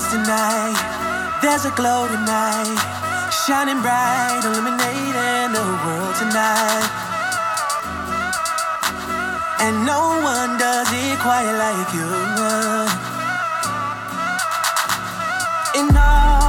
lights tonight. There's a glow tonight, shining bright, illuminating the world tonight. And no one does it quite like you. In all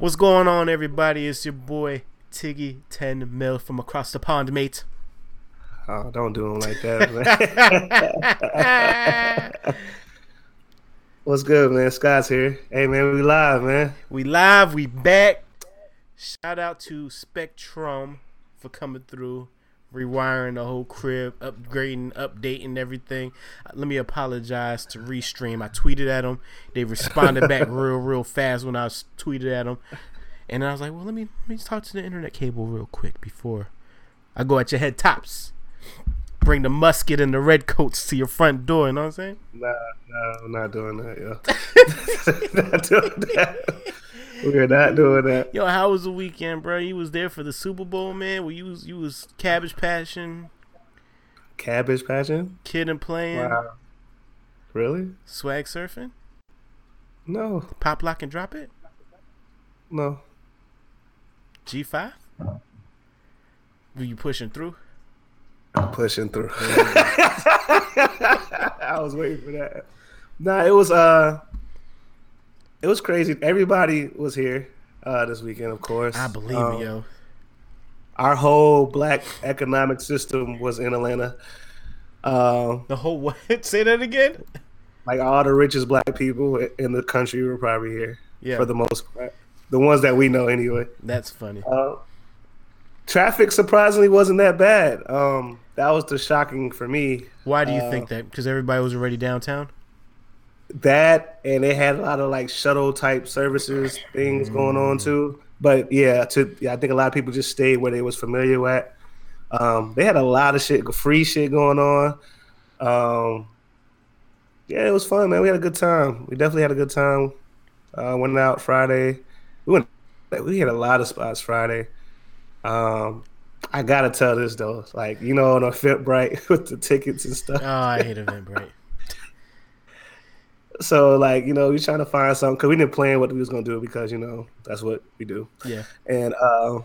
What's going on, everybody? It's your boy Tiggy Ten Mil from across the pond, mate. Oh, don't do them like that, man. What's good, man? Scott's here. Hey, man, we live, man. We live, we back. Shout out to Spectrum for coming through, rewiring the whole crib, upgrading, updating everything. Uh, Let me apologize to Restream. I tweeted at them. They responded back real, real fast when I was tweeted at them. And I was like, well, let me let me talk to the internet cable real quick before I go at your head tops. Bring the musket and the red coats to your front door. You know what I'm saying? Nah, nah, I'm not doing that, yo. not doing that. We're not doing that. Yo, how was the weekend, bro? You was there for the Super Bowl, man. Where you was you was cabbage passion, Cabbage patching? kid and playing, Wow. Really? swag surfing, No, pop lock and drop it, no. G five. Were you pushing through? I'm pushing through. I was waiting for that. Nah, it was uh it was crazy. Everybody was here uh this weekend, of course. I believe Um, it, yo. Our whole black economic system was in Atlanta. Um, The whole what? Say that again. like all the richest black people in the country were probably here Yeah, for the most part. The ones that we know, anyway. that's funny. Uh, traffic surprisingly wasn't that bad. Um, that was the shocking for me. Why do you uh, think that? Because everybody was already downtown. That and they had a lot of like shuttle type services things going on too. But yeah, to yeah, I think a lot of people just stayed where they was familiar at. Um, they had a lot of shit, free shit going on. Um, yeah, it was fun, man. We had a good time. We definitely had a good time. Uh, went out Friday. We went. We had a lot of spots Friday. Um, I gotta tell this though, like you know, on a Eventbrite with the tickets and stuff. Oh, I hate Eventbrite. So like you know, we trying to find something because we didn't plan what we was gonna do because you know that's what we do. Yeah. And uh,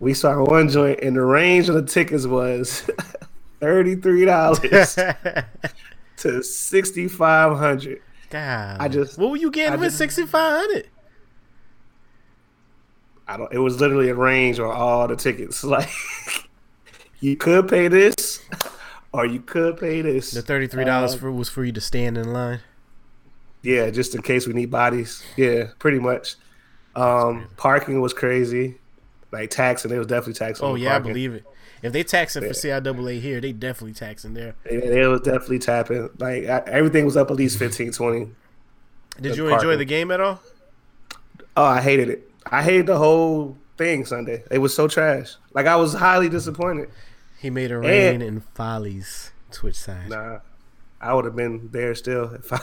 we saw one joint, and the range of the tickets was thirty three dollars to sixty five hundred. God. I just- What were you getting I with sixty five hundred? I don't. It was literally a range on all the tickets. Like you could pay this, or you could pay this. The thirty three dollars Uh, for was for you to stand in line. Yeah, just in case we need bodies. Yeah, pretty much. Um, parking was crazy. Like taxing, it was definitely taxing. Oh yeah, I believe it. If they taxing for CIAA here, they definitely taxing there. It, it was definitely tapping. Like I, everything was up at least 15, 20. Did you enjoy the game at all? Oh, I hated it. I hated the whole thing Sunday. It was so trash. Like I was highly disappointed. He made a rain in Follies Twitch side. Nah, I would have been there still if I.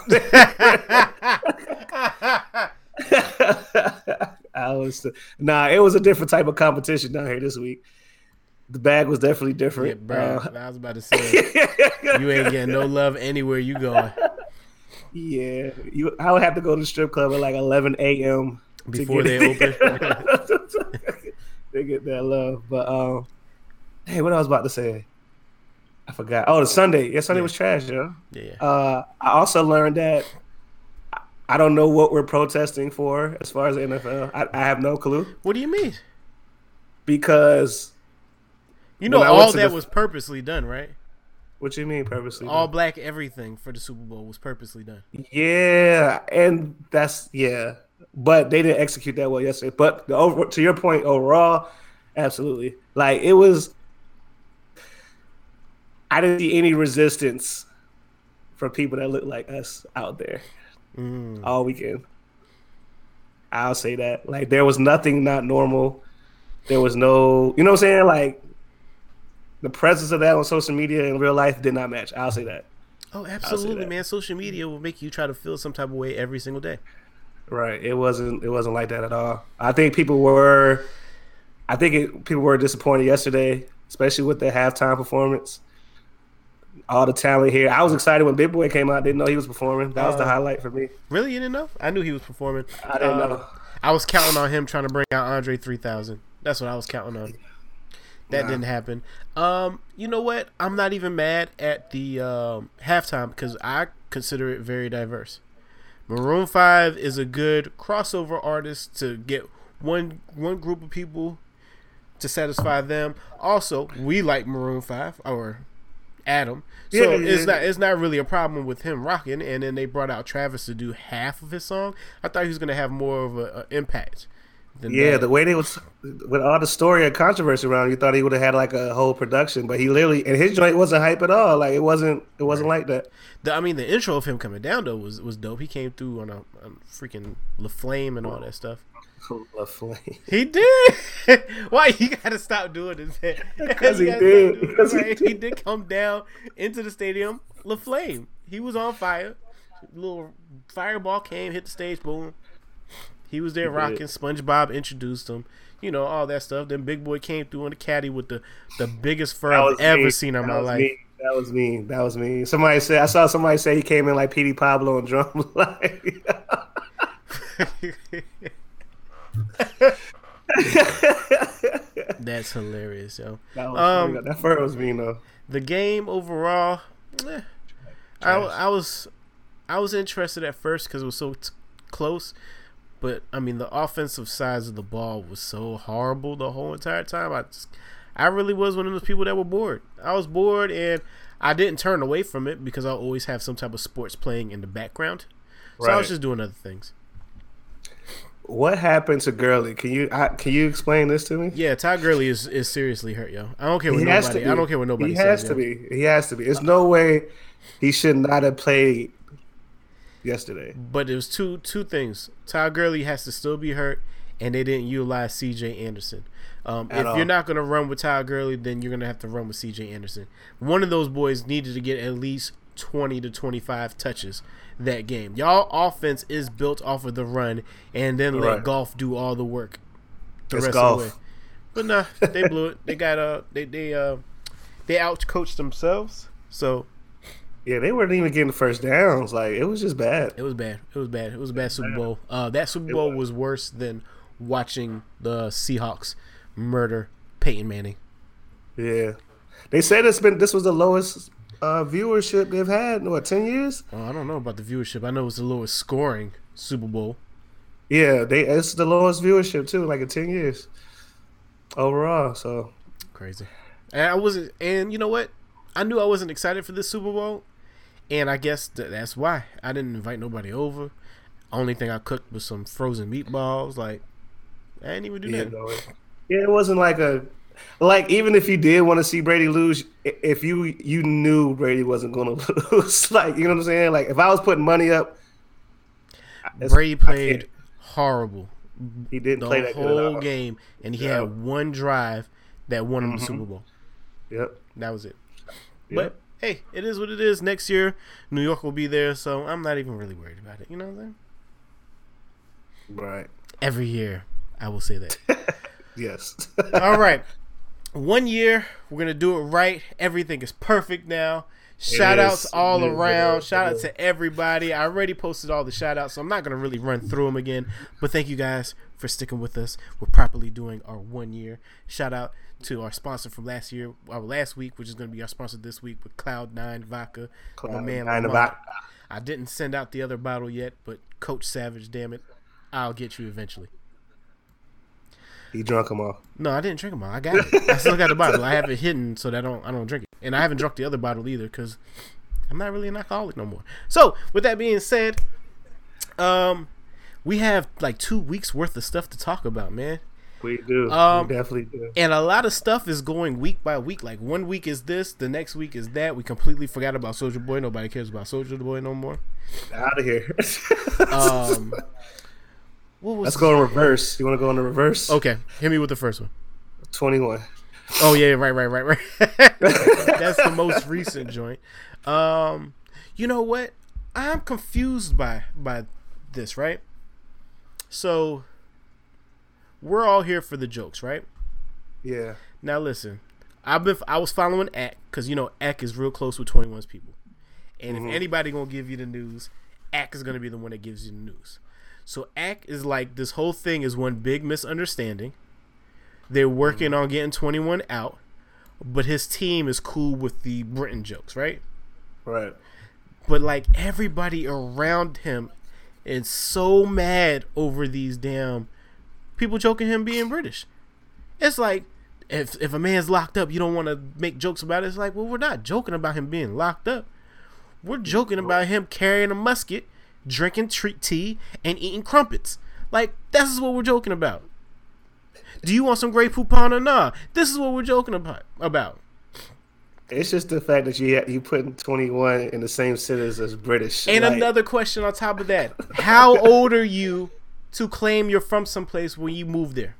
I was nah. It was a different type of competition down here this week. The bag was definitely Yeah, different. bro. Uh, I was about to say you ain't getting no love anywhere you going yeah, you. I would have to go to the strip club at like 11 a.m. before they open. they get that love. But um, hey, what I was about to say, I forgot. Oh, the Sunday. Yeah, Sunday Yeah. was trash, yo. yeah. Uh, I also learned that I- don't know what we're protesting for as far as the NFL. I, I have no clue What do you mean? because You know, When I went all that the- was purposely done, right? what you mean purposely? All black everything for the Super Bowl was purposely done. yeah, and that's yeah, but they didn't execute that well yesterday. But the over to your point, overall, absolutely. Like it was, I didn't see any resistance from people that look like us out there. Mm. all weekend. I'll say that. Like there was nothing not normal. There was no, you know what I'm saying? Like the presence of that on social media in real life did not match. I'll say that. Oh, absolutely, that. man. Social media will make you try to feel some type of way every single day. Right. It wasn't it wasn't like that at all. I think people were I think it, people were disappointed yesterday, especially with the halftime performance. All the talent here. I was excited when Big Boi came out. Didn't know he was performing. That was the Uh, highlight for me. Really, you didn't know? I knew he was performing. I didn't Uh, know. I was counting on him trying to bring out Andre 3000. That's what I was counting on. That didn't happen. Um, you know what? I'm not even mad at the um, halftime because I consider it very diverse. Maroon Five is a good crossover artist to get one one group of people to satisfy them. Also, we like Maroon Five or Adam, so Yeah, it's yeah. not it's not really a problem with him rocking. And then they brought out Travis to do half of his song. I thought he was gonna have more of a, a impact. Than Yeah, that. the way they was with all the story and controversy around, you thought he would have had like a whole production, but he literally and his joint wasn't hype at all. Like it wasn't, it wasn't like that. The, I mean, the intro of him coming down though was was dope. He came through on a, a freaking La Flame and all that stuff. La He did. Why you gotta stop doing this? Because You he gotta did. Because he it, did. He did come down into the stadium. La Flame. He was on fire. Little fireball came, hit the stage. Boom. He was there He did. rocking. SpongeBob introduced him. You know all that stuff. Then Big Boi came through on the caddy with the the biggest fur I've was ever me. seen in That my life. me. That was me. That was me. Somebody said I saw somebody say he came in like Petey Pablo on drums. like, That's hilarious, yo. that, was Um, that fur was me though. The game overall, eh, I, I was I was interested at first because it was so t- close, but I mean the offensive sides of the ball was so horrible the whole entire time. I just I really was one of those people that were bored. I was bored and I didn't turn away from it because I always have some type of sports playing in the background. So I was just doing other things. What happened to Gurley? Can you I, can you explain this to me? Yeah, Ty Gurley is, is seriously hurt, yo. I don't care what He nobody. I don't care what nobody He says. has to yo. be. He has to be. There's no way he should not have played yesterday. But it was two two things. Ty Gurley has to still be hurt, and they didn't utilize C.J. Anderson. Um, if all. you're not going to run with Ty Gurley, then you're going to have to run with C.J. Anderson. One of those boys needed to get at least 20 to 25 touches that game. Y'all offense is built off of the run and then let Right. Goff do all the work the It's rest Goff. of the way. But nah, they blew it. They got uh they they uh they out coached themselves. So Yeah, they weren't even getting first downs. Like it was just bad. it was bad. It was bad. It was a bad Super Bowl. Uh that Super Bowl was. was worse than watching the Seahawks murder Peyton Manning. Yeah, they said it's been this was the lowest uh, viewership they've had in what ten years. Well, I don't know about the viewership. I know it was the lowest scoring Super Bowl. Yeah, they it's the lowest viewership too, like in ten years overall. So Crazy. And I wasn't. And you know what? I knew I wasn't excited for this Super Bowl, and I guess th- that's why I didn't invite nobody over. Only thing I cooked was some frozen meatballs. Like I didn't even do yeah, that. no, it- yeah, it wasn't like a like even if you did want to see Brady lose, if you you knew Brady wasn't going to lose, like you know what I'm saying. Like if I was putting money up, Brady played horrible He didn't the play that whole game, and he Yeah. had one drive that won him the Mhm. Super Bowl. Yep. That was it. Yep. But hey, it is what it is. Next year, New York will be there, so I'm not even really worried about it. You know what I'm saying? right. Every year, I will say that. Yes. All right. One year, we're gonna do it right. Everything is perfect now. Shout outs all is. around. Is. Shout It out to everybody. I already posted all the shout outs, so I'm not gonna really run through them again. But thank you guys for sticking with us. We're properly doing our one year. Shout out to our sponsor from last year, our last week, which is gonna be our sponsor this week with Cloud Nine Vodka. My man, Nine about- I didn't send out the other bottle yet, but Coach Savage, damn it, I'll get you eventually. He drunk them all. No, I didn't drink them all. I got it. I still got the bottle. I have it hidden so that I don't I don't drink it, and I haven't drunk the other bottle either because I'm not really an alcoholic no more. So, with that being said, um, we have like two weeks worth of stuff to talk about, man, We do. Um, we definitely do. and a lot of stuff is going week by week. Like one week is this, the next week is that. We completely forgot about Soldier Boy. Nobody cares about Soldier Boy no more. Out of here. Um? Let's go in reverse. You want to go in the reverse? Okay, hit me with the first one. 21. Oh yeah, right, right, right, right. That's the most recent joint. Um, you know what? I'm confused by by this, right? So we're all here for the jokes, right? Yeah. Now listen, I've been I was following Eck because you know Eck is real close with 21's people, and if anybody gonna give you the news, Eck is gonna be the one that gives you the news. So act is like this whole thing is one big misunderstanding. They're working mm-hmm. on getting 21 out, but his team is cool with the Britain jokes, right? Right. But like everybody around him is so mad over these damn people joking him being British. It's like if if a man's locked up, you don't want to make jokes about it. It's like, well, we're not joking about him being locked up. We're joking about him carrying a musket, drinking tre- tea, and eating crumpets. Like this is what we're joking about. Do you want some Grey Poupon or nah? This is what we're joking about. About. It's just the fact that you you putting 21 in the same sentence as British. And Like, another question on top of that: How old are you to claim you're from someplace when you move there?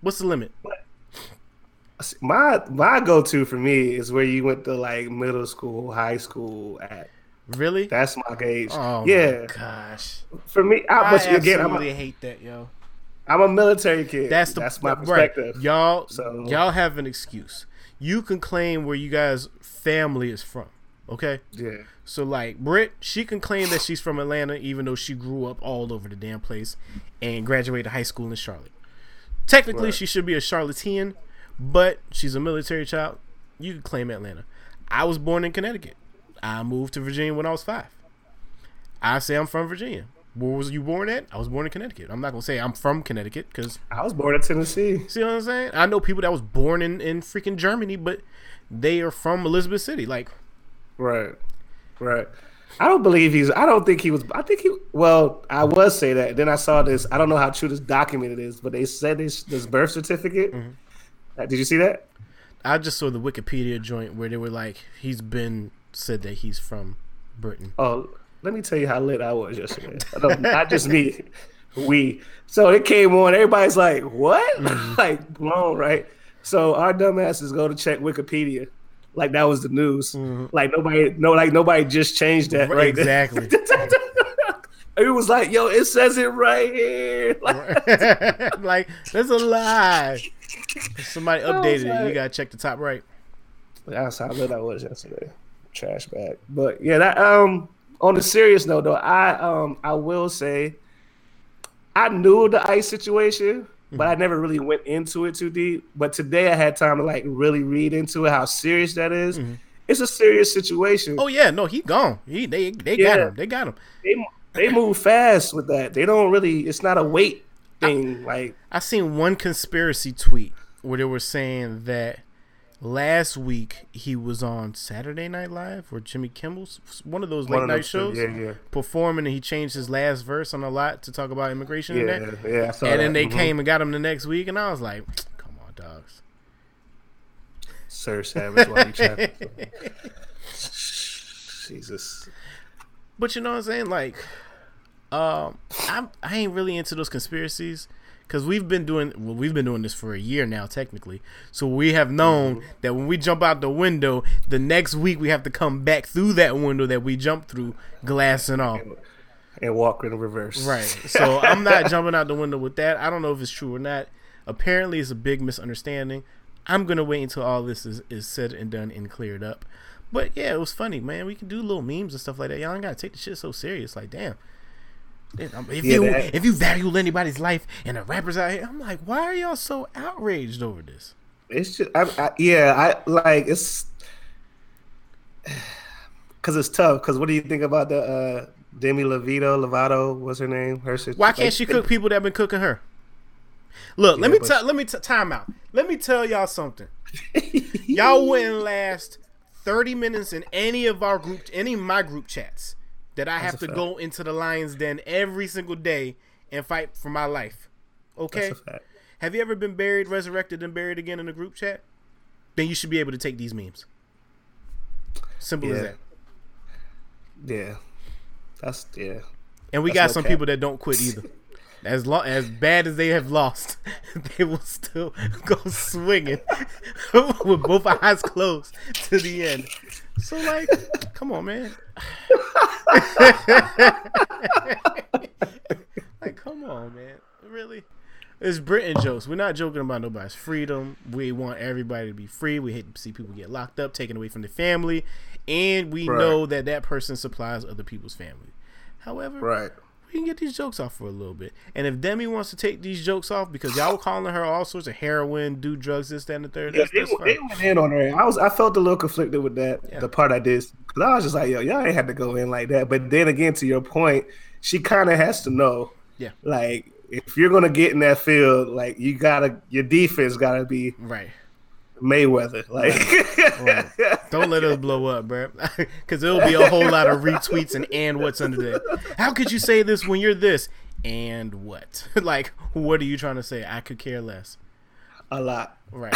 What's the limit? my my go to for me is where you went to like middle school, high school at. Really? That's my gauge. Oh yeah, gosh! for me, I, I but again, I'm a, hate that, yo. I'm a military kid. That's the that's my right. perspective. Y'all, So- y'all have an excuse. You can claim where you guys' family is from. Okay. Yeah, So like Britt, she can claim that she's from Atlanta, even though she grew up all over the damn place and graduated high school in Charlotte. Technically, Right. she should be a Charlottean, but she's a military child. You can claim Atlanta. I was born in Connecticut. I moved to Virginia when I was five. I say I'm from Virginia. Where was you born at? I was born in Connecticut. I'm not gonna say I'm from Connecticut because I was born in Tennessee. see what I'm saying. I know people that was born in in freaking Germany, but they are from Elizabeth City. Like Right, right. I don't believe he's. I don't think he was. I think he. Well, I was say that. Then I saw this. I don't know how true this document is, but they said this this birth certificate. Mm-hmm. Uh, did you see that? I just saw the Wikipedia joint where they were like, he's been said that he's from Britain. Oh, let me tell you how lit I was yesterday. No, not just me, we. So it came on. Everybody's like, "What?" Mm-hmm. like blown, right? So our dumbasses go to check Wikipedia, like that was the news. Like nobody, no, like nobody just changed that. Right? Exactly. it was like, yo, it says it right here. Like, like that's a lie. Somebody updated it. You gotta check the top right. That's how lit I was yesterday. Trash bag. But yeah, that um on the serious note though, I um I will say I knew the ice situation, but I never really went into it too deep. But today I had time to like really read into it, how serious that is. It's a serious situation. Oh yeah, no, he gone. He they they got him. They got him. They they move fast with that. They don't really it's not a weight thing. Like I seen one conspiracy tweet where they were saying that last week he was on Saturday Night Live or Jimmy Kimmel's one of those late of night those shows Yeah, yeah. performing and he changed his last verse on a lot to talk about immigration and that. yeah. And then that. they Mhm. came and got him the next week and I was like, come on, dogs. Sir Savage while you chat. Jesus. But you know what I'm saying? Like, um, I'm I ain't really into those conspiracies because we've been doing well. We've been doing this for a year now, technically. So we have known Mm-hmm. that when we jump out the window, the next week we have to come back through that window that we jumped through, glass and all. And walk in reverse. Right. So I'm not jumping out the window with that. I don't know if it's true or not. Apparently, it's a big misunderstanding. I'm gonna wait until all this is, is said and done and cleared up. But yeah, it was funny, man. We can do little memes and stuff like that. Y'all ain't gotta take the shit so serious. Like, damn. If Yeah, you that- if you value anybody's life and the rappers out here, I'm like, why are y'all so outraged over this? It's just, I, I, yeah, I like it's because it's tough. Because what do you think about the uh, Demi Lovato? Lovato, what's her name? Her sister. Why can't like, she cook people that been cooking her? Look, let me but- tell let me t- time out. Let me tell y'all something. y'all wouldn't last 30 minutes in any of our group any of my group chats that I have to fact. go into the Lions Den every single day and fight for my life. Okay? That's a fact. Have you ever been buried, resurrected, and buried again in a group chat? Then you should be able to take these memes. Simple as that. Yeah, that's yeah. And we That's got some cap. people that don't quit either. As long as bad as they have lost, they will still go swinging with both eyes closed to the end. So like, come on, man. like, come on, man. Really? It's Britain jokes. We're not joking about nobody's freedom. We want everybody to be free. We hate to see people get locked up, taken away from their family, and we Right. know that that person supplies other people's family. However, Right. We can get these jokes off for a little bit. And if Demi wants to take these jokes off because y'all were calling her all sorts of heroin, do drugs, this, that, and the third, Yeah, that's, they, they went in on her. I was I felt a little conflicted with that. Yeah. The part I did because I was just like, yo, y'all ain't had to go in like that. But then again, to your point, she kind of has to know. Yeah. Like if you're gonna get in that field, like you gotta your defense gotta be Right. Mayweather. Like Right. Don't let us blow up, bro. Because it'll be a whole lot of retweets and and what's under there. How could you say this when you're this? And what? like, what are you trying to say? I could care less. a lot. Right.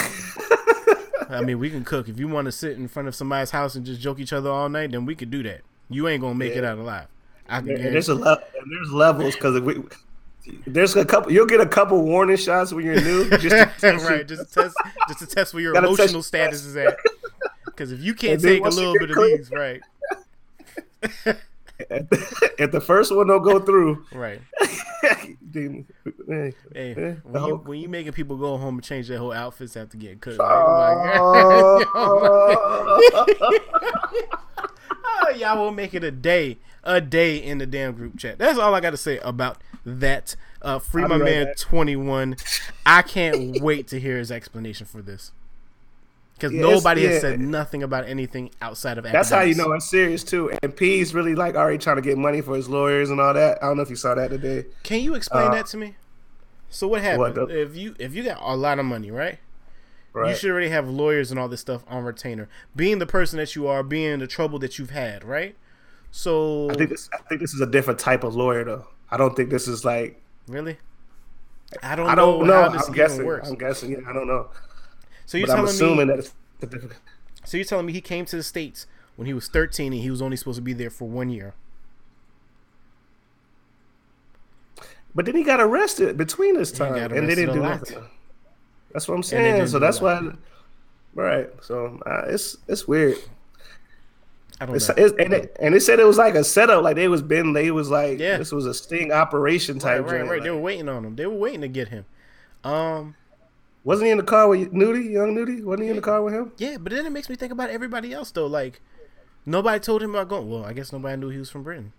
I mean, we can cook. If you want to sit in front of somebody's house and just joke each other all night, then we could do that. You ain't gonna make it out alive. I can And there's a le- there's levels because we. There's a couple. You'll get a couple warning shots when you're new. Just to test you. right, just to test, just to test where your Gotta emotional status is at. Because if you can't take a little bit of these, right, if the first one don't go through, right. then, hey, Hey, when you, when you making people go home and change their whole outfits after getting cut, Oh, oh, y'all will make it a day, a day in the damn group chat. That's all I got to say about that. Uh, free I'll my right man twenty one. I can't wait to hear his explanation for this. Because Yeah, nobody has yeah. said nothing about anything outside of That's how you Akademiks. know it's serious too. And P's really like already trying to get money for his lawyers and all that. I don't know if you saw that today. Can you explain Uh, that to me? So what happened what the- if you if you got a lot of money, right? Right. You should already have lawyers and all this stuff on retainer. Being the person that you are, being the trouble that you've had, right? So I think this. I think this is a different type of lawyer though. I don't think this is like. really, I don't, I don't know, know. how this I'm even guessing. works. I'm guessing. Yeah, I don't know. So you're But I'm telling assuming me? that it's a. So you're telling me he came to the states when he was 13 and he was only supposed to be there for one year? But then he got arrested between this time, and they didn't do lot. nothing. That's what I'm saying. So that's why. lot. Right. So uh, it's it's weird. I don't It's, know. it's, and, it, and they said it was like a setup. Like they was been. They was like Yeah. this was a sting operation type. right, joint, right. They were waiting on him. They were waiting to get him. Um, wasn't he in the car with Nudy, young Nudy? Wasn't he in the car with him? yeah, but then it makes me think about everybody else though. Like, nobody told him about going. Well, I guess nobody knew he was from Britain.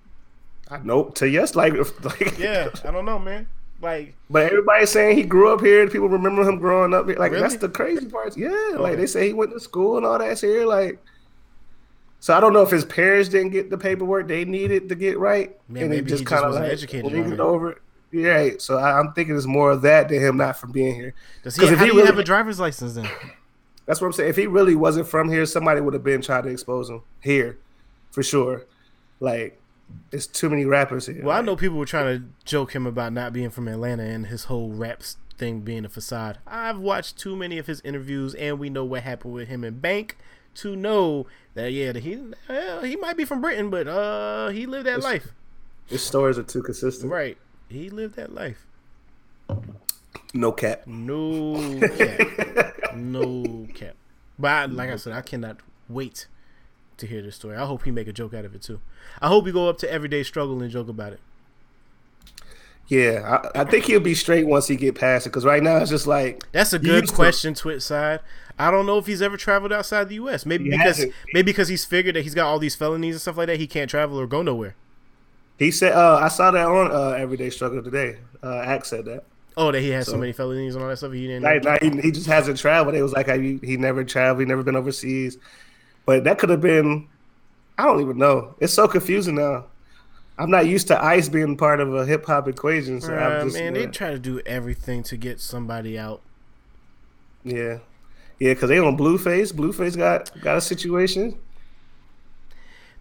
I, Nope. To yes, like, like Yeah, I don't know, man. Like, But everybody's saying he grew up here. People remember him growing up here. Like Really? that's the crazy part. Yeah, Okay. like they say he went to school and all that's here. Like, so I don't know if his parents didn't get the paperwork they needed to get right, Man, and maybe he he just just kind of wasn't like educated on leaned it. over. it. Yeah, right. so I, I'm thinking it's more of that than him not from being here. does he? if he really- have a driver's license then? That's what I'm saying. If he really wasn't from here, somebody would have been trying to expose him here, for sure. Like, it's too many rappers here. Well, I know people were trying to joke him about not being from Atlanta and his whole rap thing being a facade. I've watched too many of his interviews, and we know what happened with him and Bank to know that yeah, he well, he might be from Britain, but uh, he lived that It's- life. his stories are too consistent. Right, he lived that life. No cap. No cap, no cap. But I, like I said, I cannot wait to hear this story. I hope he make a joke out of it too. I hope he go up to everyday struggle and joke about it. Yeah, I, I think he'll be straight once he get past it. Because right now it's just like That's a good used to- question, Twit side. I don't know if he's ever traveled outside the U.S. Maybe He because hasn't. maybe because he's figured that he's got all these felonies and stuff like that. He can't travel or go nowhere. He said. Uh, I saw that on uh, Everyday Struggle today. Uh, Axe said that. Oh, that he has so, So- many felonies and all that stuff. He didn't. Like, like, he, he just hasn't traveled. It was like he, he never traveled. He never been overseas. But that could have been. I don't even know. It's so confusing now. I'm not used to ice being part of a hip hop equation. So Uh, I'm just man, uh, they try to do everything to get somebody out. yeah, yeah. Because they on Blueface. Blueface got got a situation.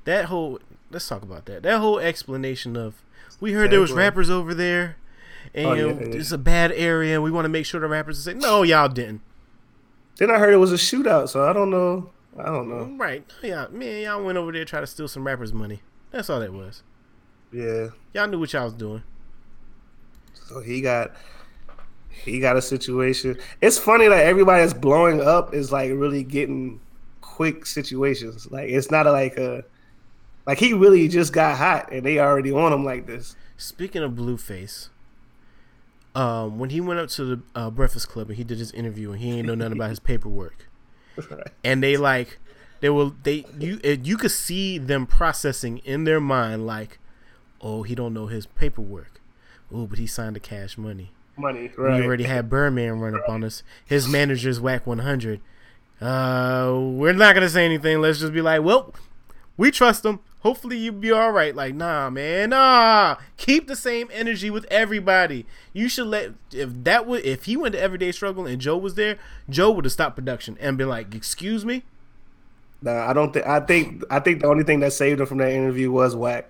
That whole let's talk about that. That whole explanation of we heard there was rappers over there, and Oh, yeah, yeah. it's a bad area, and we want to make sure the rappers say no, y'all didn't. Then I heard it was a shootout. So I don't know. I don't know. Right? Yeah, man, y'all went over there try to steal some rappers' money. That's all that was. Yeah. Y'all knew what y'all was doing. So he got he got a situation. It's funny that everybody that's blowing up is like really getting quick situations. Like it's not like a like he really just got hot and they already on him like this. Speaking of Blueface, um, when he went up to the uh, Breakfast Club and he did his interview and he ain't know nothing about his paperwork, and they like, they will they you uh, you could see them processing in their mind like, oh he don't know his paperwork, oh but he signed the cash money. Money, We right? already had Birdman run up on us. His manager's Wack one hundred. Uh, we're not gonna say anything. Let's just be like, well, we trust him. Hopefully you be all right. Like, nah, man, nah. Keep the same energy with everybody. You should let if that would if he went to Everyday Struggle and Joe was there, Joe would have stopped production and been like, excuse me. Nah, I don't think. I think. I think the only thing that saved him from that interview was Wack.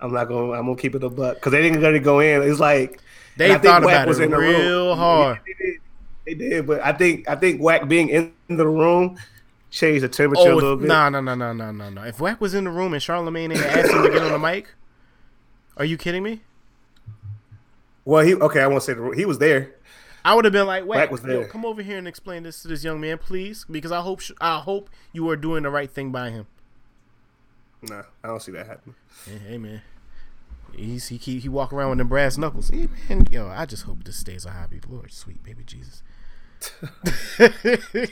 I'm not going. to I'm gonna keep it a buck because they didn't gonna go in. It's like They thought about was it in the room. real hard. They did. They did, but I think I think Wack being in the room changed the temperature a Oh little if- bit. no, no, no, no, no, no, no. If Wack was in the room and Charlemagne ain't asked him to get on the mic, are you kidding me? Well, he okay. I won't say the. He was there. I would have been like, Wack, was there. come over here and explain this to this young man, please, because I hope I hope you are doing the right thing by him. No, I don't see that happening. Hey, hey, man, he's he keep, he walk around with them brass knuckles. Hey, man, yo, I just hope this stays a hobby. Lord, sweet baby Jesus.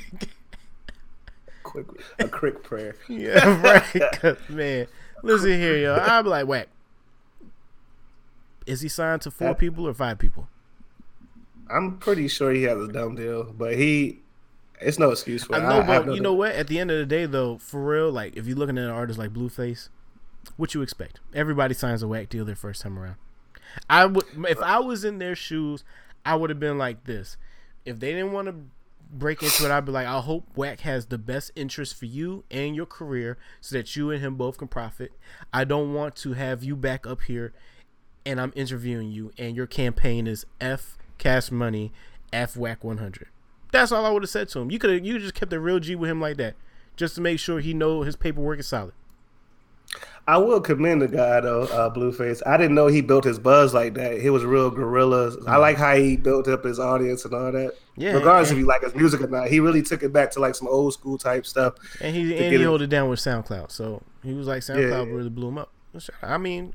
Quick, a quick prayer. yeah, right. man, listen here, yo. I'll be like, Wack. Is he signed to four Uh, people or five people? I'm pretty sure he has a dumb deal, but he, it's no excuse for I know, have but no- you know what? At the end of the day, though, for real, like if you're looking at an artist like Blueface, what you expect? Everybody signs a whack deal their first time around. I would, if I was in their shoes, I would have been like this. If they didn't want to break into it, I'd be like, I hope Wack has the best interest for you and your career, so that you and him both can profit. I don't want to have you back up here, and I'm interviewing you, and your campaign is F Cash Money, F Wack 100. That's all I would have said to him. You could have you just kept a real G with him like that, just to make sure he know his paperwork is solid. I will commend the guy though, uh, Blueface. I didn't know he built his buzz like that. He was real gorilla. I like how he built up his audience and all that. Yeah, Regardless and- if you like his music or not, he really took it back to like some old school type stuff. And he and he held it down with SoundCloud. So he was like SoundCloud yeah. really blew him up. I mean,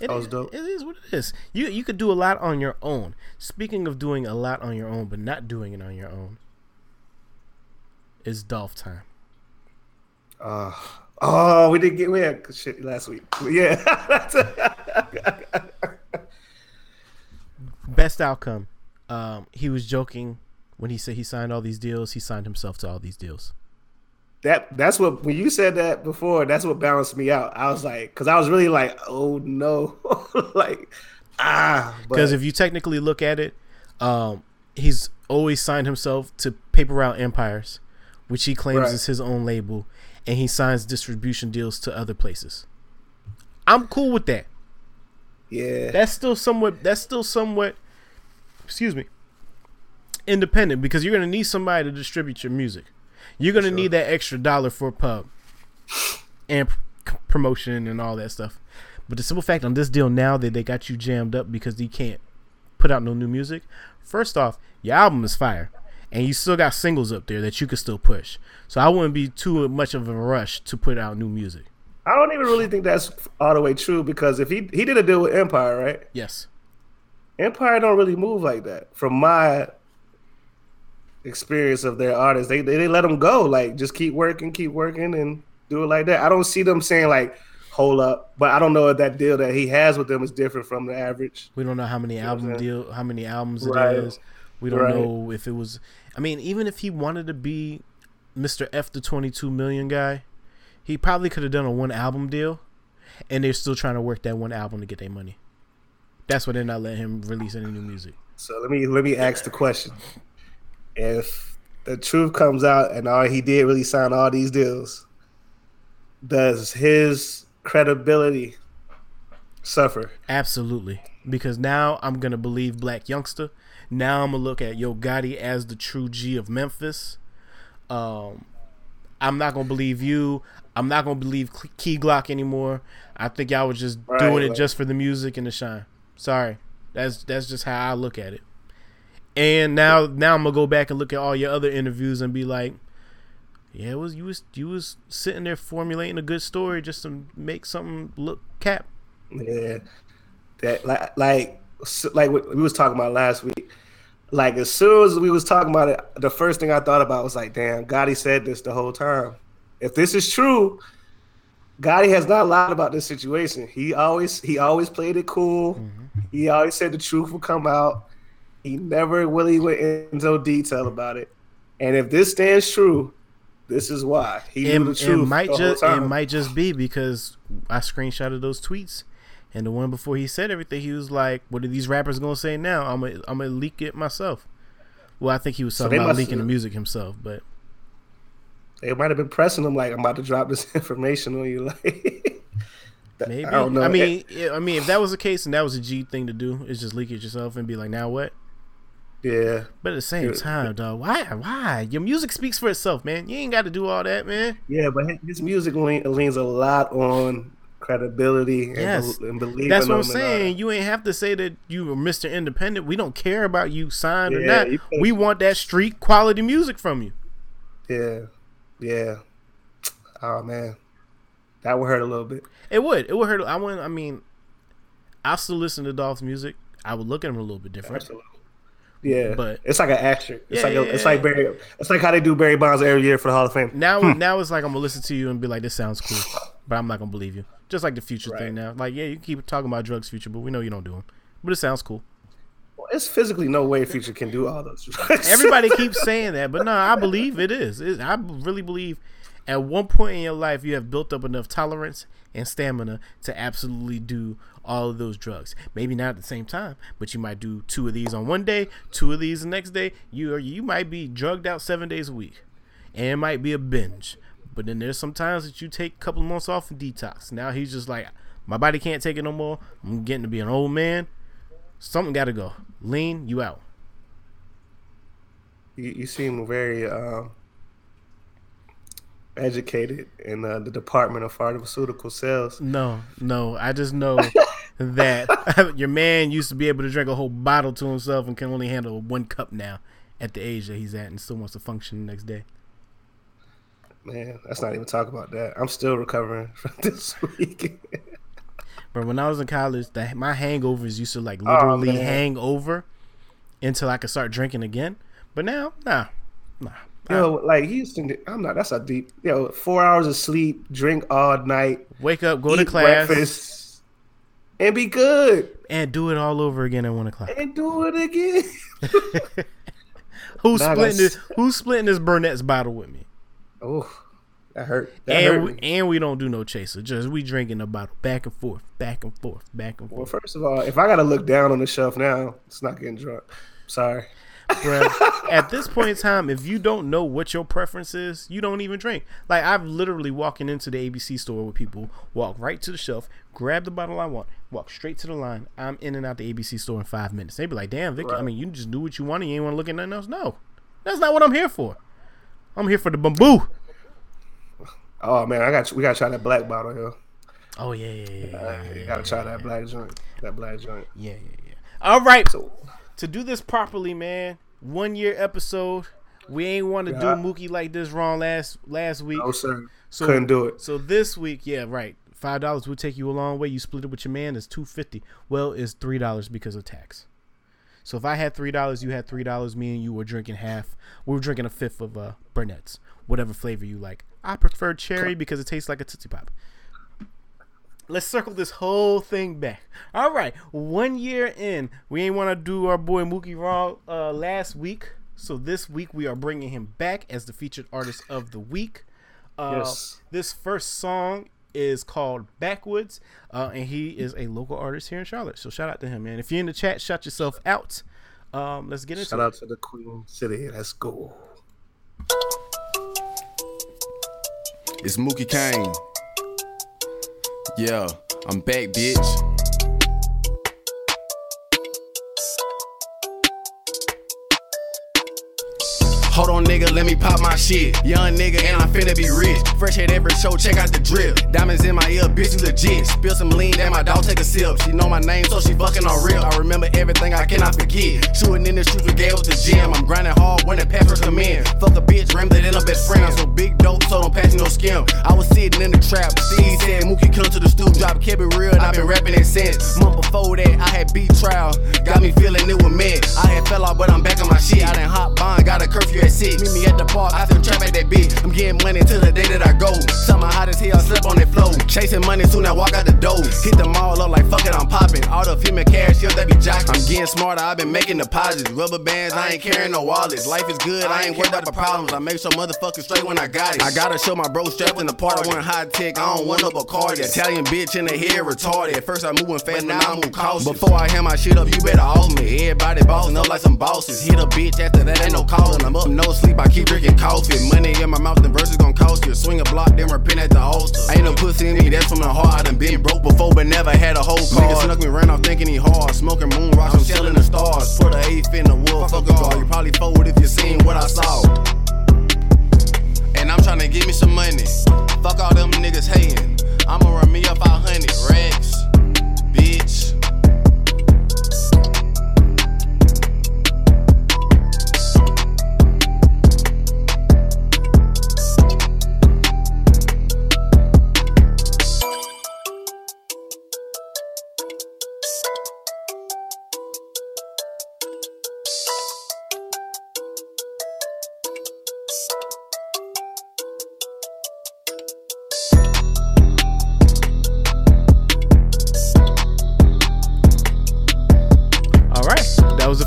it, dope. it is what it is. You you could do a lot on your own. Speaking of doing a lot on your own, but not doing it on your own, it's Dolph time. Uh, oh, we didn't get we had shit last week. Yeah, Best outcome. Um, he was joking when he said he signed all these deals. He signed himself to all these deals. that that's what when you said that before. That's what balanced me out. I was like, because I was really like, oh no, like ah, Because if you technically look at it, um, he's always signed himself to Paper Route Empires, which he claims Right. is his own label, and he signs distribution deals to other places. I'm cool with that. yeah, That's still somewhat. That's still somewhat. Excuse me. Independent because you're gonna need somebody to distribute your music. You're gonna Sure. need that extra dollar for pub and p- promotion and all that stuff. But the simple fact on this deal now that they got you jammed up because you can't put out no new music. First off, your album is fire, and you still got singles up there that you could still push. So I wouldn't be too much of a rush to put out new music. I don't even really think that's all the way true because if he he did a deal with Empire, right? Yes. Empire don't really move like that. From my experience of their artists, they they, they let them go. Like just keep working, keep working, and do it like that. I don't see them saying like, "Hold up," but I don't know if that deal that he has with them is different from the average. We don't know how many album deal, how many albums it Right. is. We don't Right. know if it was. I mean, even if he wanted to be Mr. F the 22 million guy, he probably could have done a one album deal, and they're still trying to work that one album to get their money. That's why they're not letting him release any new music. So let me let me ask the question: If the truth comes out and all he did really sign all these deals, does his credibility suffer? Absolutely, because now I'm gonna believe Blac Youngsta. Now I'm gonna look at Yo Gotti as the true G of Memphis. Um, I'm not gonna believe you. I'm not gonna believe Key Glock anymore. I think y'all was just Right, doing it right. just for the music and the shine. Sorry, that's that's just how I look at it. And now now I'm gonna go back and look at all your other interviews and be like, yeah, it was you was you was sitting there formulating a good story just to make something look cap. Yeah, that like like like what we was talking about last week. Like as soon as we was talking about it, the first thing I thought about was like, damn, Gotti said this the whole time. If this is true, Gotti has not lied about this situation. He always he always played it cool. Mm-hmm. He always said the truth would come out. He never really went into detail about it. And if this stands true, this is why he it, knew the it truth. might the whole just it might just be because I screenshotted those tweets, and the one before he said everything, he was like, "What are these rappers gonna say now? I'm gonna I'm gonna leak it myself." Well, I think he was talking they about leaking the music himself, but They might have been pressing him like I'm about to drop this information on you. Like maybe. I don't know. I mean, yeah, I mean, if that was the case and that was a G thing to do, is just leak it yourself and be like, "Now what?" yeah, But at the same time, dog, why? Why? Your music speaks for itself, man. You ain't got to do all that, man. yeah, but his- music lean, leans a lot on credibility and, Yes. and believing. That's what I'm saying. You ain't have to say that you were Mr. Independent. We don't care about you signed or Yeah, not. you can't- We want that street quality music from you. Yeah, yeah. Oh man, that would hurt a little bit. It would. It would hurt. I wouldn't. I mean, I still listen to Dolph's music. I would look at him a little bit different. Absolutely. Yeah, But- it's like an asterisk. It's Yeah, like a, yeah, it's like Barry. It's like how they do Barry Bonds every year for the Hall of Fame. Now, hmm. now it's like I'm gonna listen to you and be like, "This sounds cool," but I'm not gonna believe you. Just like the future Right. thing now. Like, yeah, you keep talking about drugs, future, but we know you don't do them. But it sounds cool. Well, it's physically no way Future can do all those. drugs. Everybody keeps saying that, but no, I believe it is. It, I really believe at one point in your life you have built up enough tolerance and stamina to absolutely do all of those drugs. Maybe not at the same time, but you might do two of these on one day, two of these the next day. You you might be drugged out seven days a week, and it might be a binge. But then there's some times that you take a couple of months off and detox. Now he's just like, my body can't take it no more. I'm getting to be an old man. Something got to go. Lean, you out. you, you seem very um, educated in uh, the Department of Pharmaceutical Sales. No, no. I just know that your man used to be able to drink a whole bottle to himself and can only handle one cup now at the age that he's at and still wants to function the next day. Man, let's not even talk about that. I'm still recovering from this week. But when I was in college, the, my hangovers used to like oh, literally man. hang over until I could start drinking again. But now, nah, nah. Yo, like he used to. I'm not. That's a deep. Yo, four hours of sleep, drink all night, Wake up, go to class, breakfast, and be good, and do it all over again at one o'clock. and do it again. Who's I splitting this? Who's splitting this Burnett's bottle with me? Oh, that hurt. That hurt And we, and we don't do no chaser. Just we drinking the bottle back and forth, back and forth, back and forth. Well, first of all, if I gotta look down on the shelf now, it's not getting drunk. Sorry. Bruh, at this point in time, if you don't know what your preference is, you don't even drink. Like I've literally walking into the ABC store with people, walk right to the shelf, grab the bottle I want, walk straight to the line. I'm in and out the ABC store in five minutes. They be like, "Damn, Vic, I mean, you just do what you want and you ain't want to look at nothing else." No, that's not what I'm here for. I'm here for the bamboo. Oh man, I got we gotta try that black bottle here. Oh yeah, yeah, yeah, yeah, Uh, you gotta try that black joint. That black joint. yeah, yeah. yeah. All right, So to do this properly, man. One year episode. We ain't want to do Yeah. Mookie like this wrong last last week. no sir, So- couldn't do it. So this week, yeah, right. Five dollars will take you a long way. You split it with your man, it's two fifty. Well, it's three dollars because of tax. So if I had three dollars, you had three dollars. Me and you were drinking half. We were drinking a fifth of uh, Burnett's, whatever flavor you like. I prefer cherry because it tastes like a tootsie pop. Let's circle this whole thing back. All right, one year in, we ain't want to do our boy Mookie wrong uh, last week. So this week we are bringing him back as the featured artist of the week. Uh, Yes. This first song is called Backwoods, uh, and he is a local artist here in Charlotte. So shout out to him, man. If you're in the chat, shout yourself out. Um, let's get into Shout it. out to the Queen City. Let's go. It's Mookie Kane. Yeah, I'm back, bitch. Hold on, nigga, let me pop my shit. Young nigga, and I'm finna be rich. Fresh at every show, check out the drip. Diamonds in my ear, bitch, you legit. Spill some lean, then my dog take a sip. She know my name, so she fucking on real. I remember everything I cannot forget. Shooting in the streets with Gale the gym. I'm grinding hard when the pampers come in. Fuck a bitch, ram that in a best friend. I'm so big dope, so don't pass no skim. I was sitting in the trap. Steve said, Mookie, come to the stool, drop, kept it real, and I've been rapping it since. Month before that, I had beat trial. Got me feeling it was meant. I had fell off, but I'm back on my shit. I done hot bond, got a curfew at 6. Meet me at the park, I feel trap at that bitch. I'm getting money till the day that I go. Summer hot as hell, slip on that flow. Chasing money soon I walk out the door. Hit them all up like fuck it, I'm popping. All the female cash, yo, they be jocking. I'm getting smarter, I've been making deposits. Rubber bands, I ain't carrying no wallets. Life is good, I ain't worried about the problems. I make sure motherfuckers straight when I got it. I gotta show my bro strapped in the part. I want high tech, I don't want no Bacardi. Italian bitch in the head retarded. At first I moving fast, now I move cautious. Before I hand my shit up, you better off me. Everybody bossing up like some bosses. Hit a bitch after that, ain't no calling. I'm up, no sleep, I keep drinking coffee. Money in my mouth, the verses gon' cost you. Swing a block, then repent at the altar. Ain't no pussy in me, that's from the heart. I done been broke before, but never had a whole car. Nigga snuck me, ran off thinking he hard. Smoking moon rocks, I'm shelling the stars. Put a eighth in the wood, fuck a bar. You probably forward if you seen what I saw. And I'm tryna give me some money. Fuck all them niggas hating. I'ma run me up 500 racks,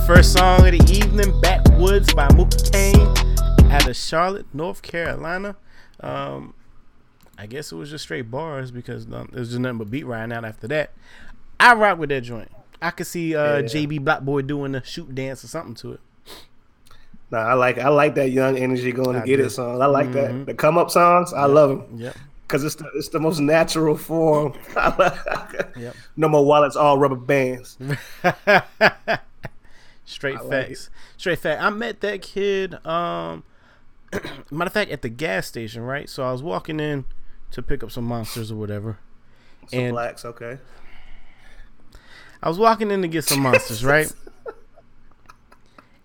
first song of the evening, "Backwoods" by Mookie Kane out of Charlotte, North Carolina. Um, I guess it was just straight bars because um, there was just nothing but beat riding out after that. I rock with that joint. I could see uh, Yeah. JB Black Boy doing a shoot dance or something to it. Nah, I like I like that young energy going to I get do. it songs. I like that. The come up songs, I love them Yep. because it's the it's the most natural form. Yep. No more wallets, all rubber bands. Straight like facts. Straight fact. I met that kid. Um, matter of fact, at the gas station, right? So I was walking in to pick up some monsters or whatever. Some and blacks, okay. I was walking in to get some monsters, right?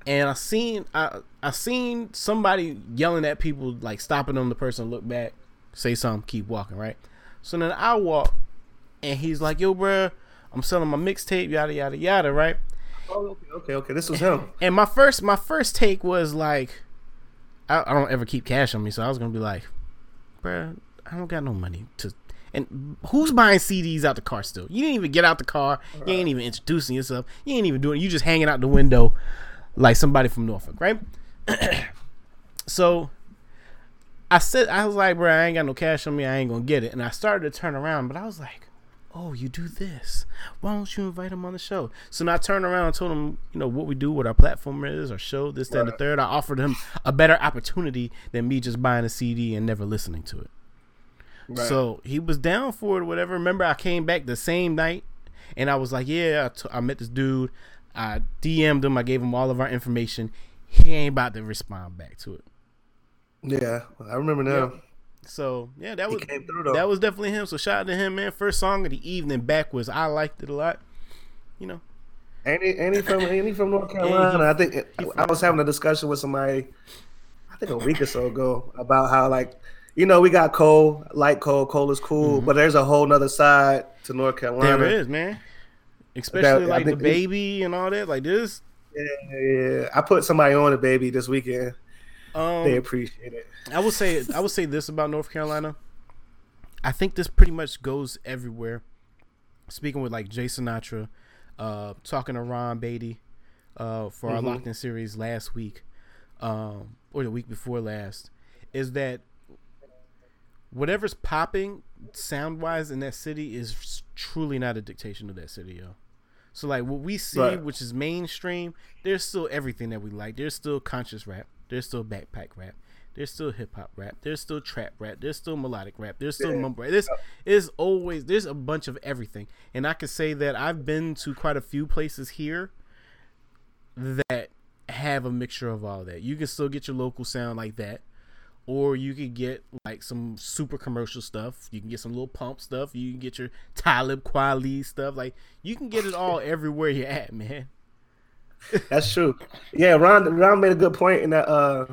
And I seen I I seen somebody yelling at people, like stopping them. The person look back, say something, keep walking, right? So then I walk, and he's like, "Yo, bruh, I'm selling my mixtape, yada yada yada, right?" Oh, okay, okay, okay. This was him. And my first my first take was like, I, I don't ever keep cash on me, so I was gonna be like, bruh, I don't got no money to. And who's buying CDs out the car still? You didn't even get out the car. You ain't even introducing yourself. You ain't even doing. You just hanging out the window, like somebody from Norfolk, right? so I said, I was like, bro, I ain't got no cash on me. I ain't gonna get it. And I started to turn around, but I was like, oh, you do this. Why don't you invite him on the show? So now I turned around and told him, you know, what we do, what our platform is, our show, this, that, and the third. I offered him a better opportunity than me just buying a CD and never listening to it. Right. So he was down for it whatever. Remember, I came back the same night and I was like, yeah, I, t- I met this dude. I DM'd him. I gave him all of our information. He ain't about to respond back to it. yeah, I remember now. So yeah, that was through that was definitely him. So shout out to him, man. First song of the evening backwards. I liked it a lot. You know, Ain't he, ain't he from ain't he from North Carolina? I think he I was having a discussion with somebody, I think a week or so ago, about how like, you know, we got Cole, like Cole, Cole is cool, but there's a whole nother side to North Carolina. Mm-hmm. it is, man. Especially I like the baby and all that. Like this. Yeah, yeah. I put somebody on it, baby, this weekend. Um, They appreciate it. I would say I would say this about North Carolina. I think this pretty much goes everywhere. Speaking with like Jay Sinatra, uh, talking to Ron Beatty, uh, for our Mhm. locked in series last week, um, or the week before last, is that whatever's popping sound wise in that city is truly not a dictation of that city, yo. So like what we see, Right. which is mainstream, there's still everything that we like. There's still conscious rap. There's still backpack rap. There's still hip hop rap. There's still trap rap. There's still melodic rap. There's still Yeah. mumble rap. There's is always there's a bunch of everything. And I can say that I've been to quite a few places here that have a mixture of all that. You can still get your local sound like that. Or you could get like some super commercial stuff. You can get some little pump stuff. You can get your Talib Kweli stuff. Like you can get it all everywhere you're at, man. That's true. Yeah, Ron Ron made a good point in that uh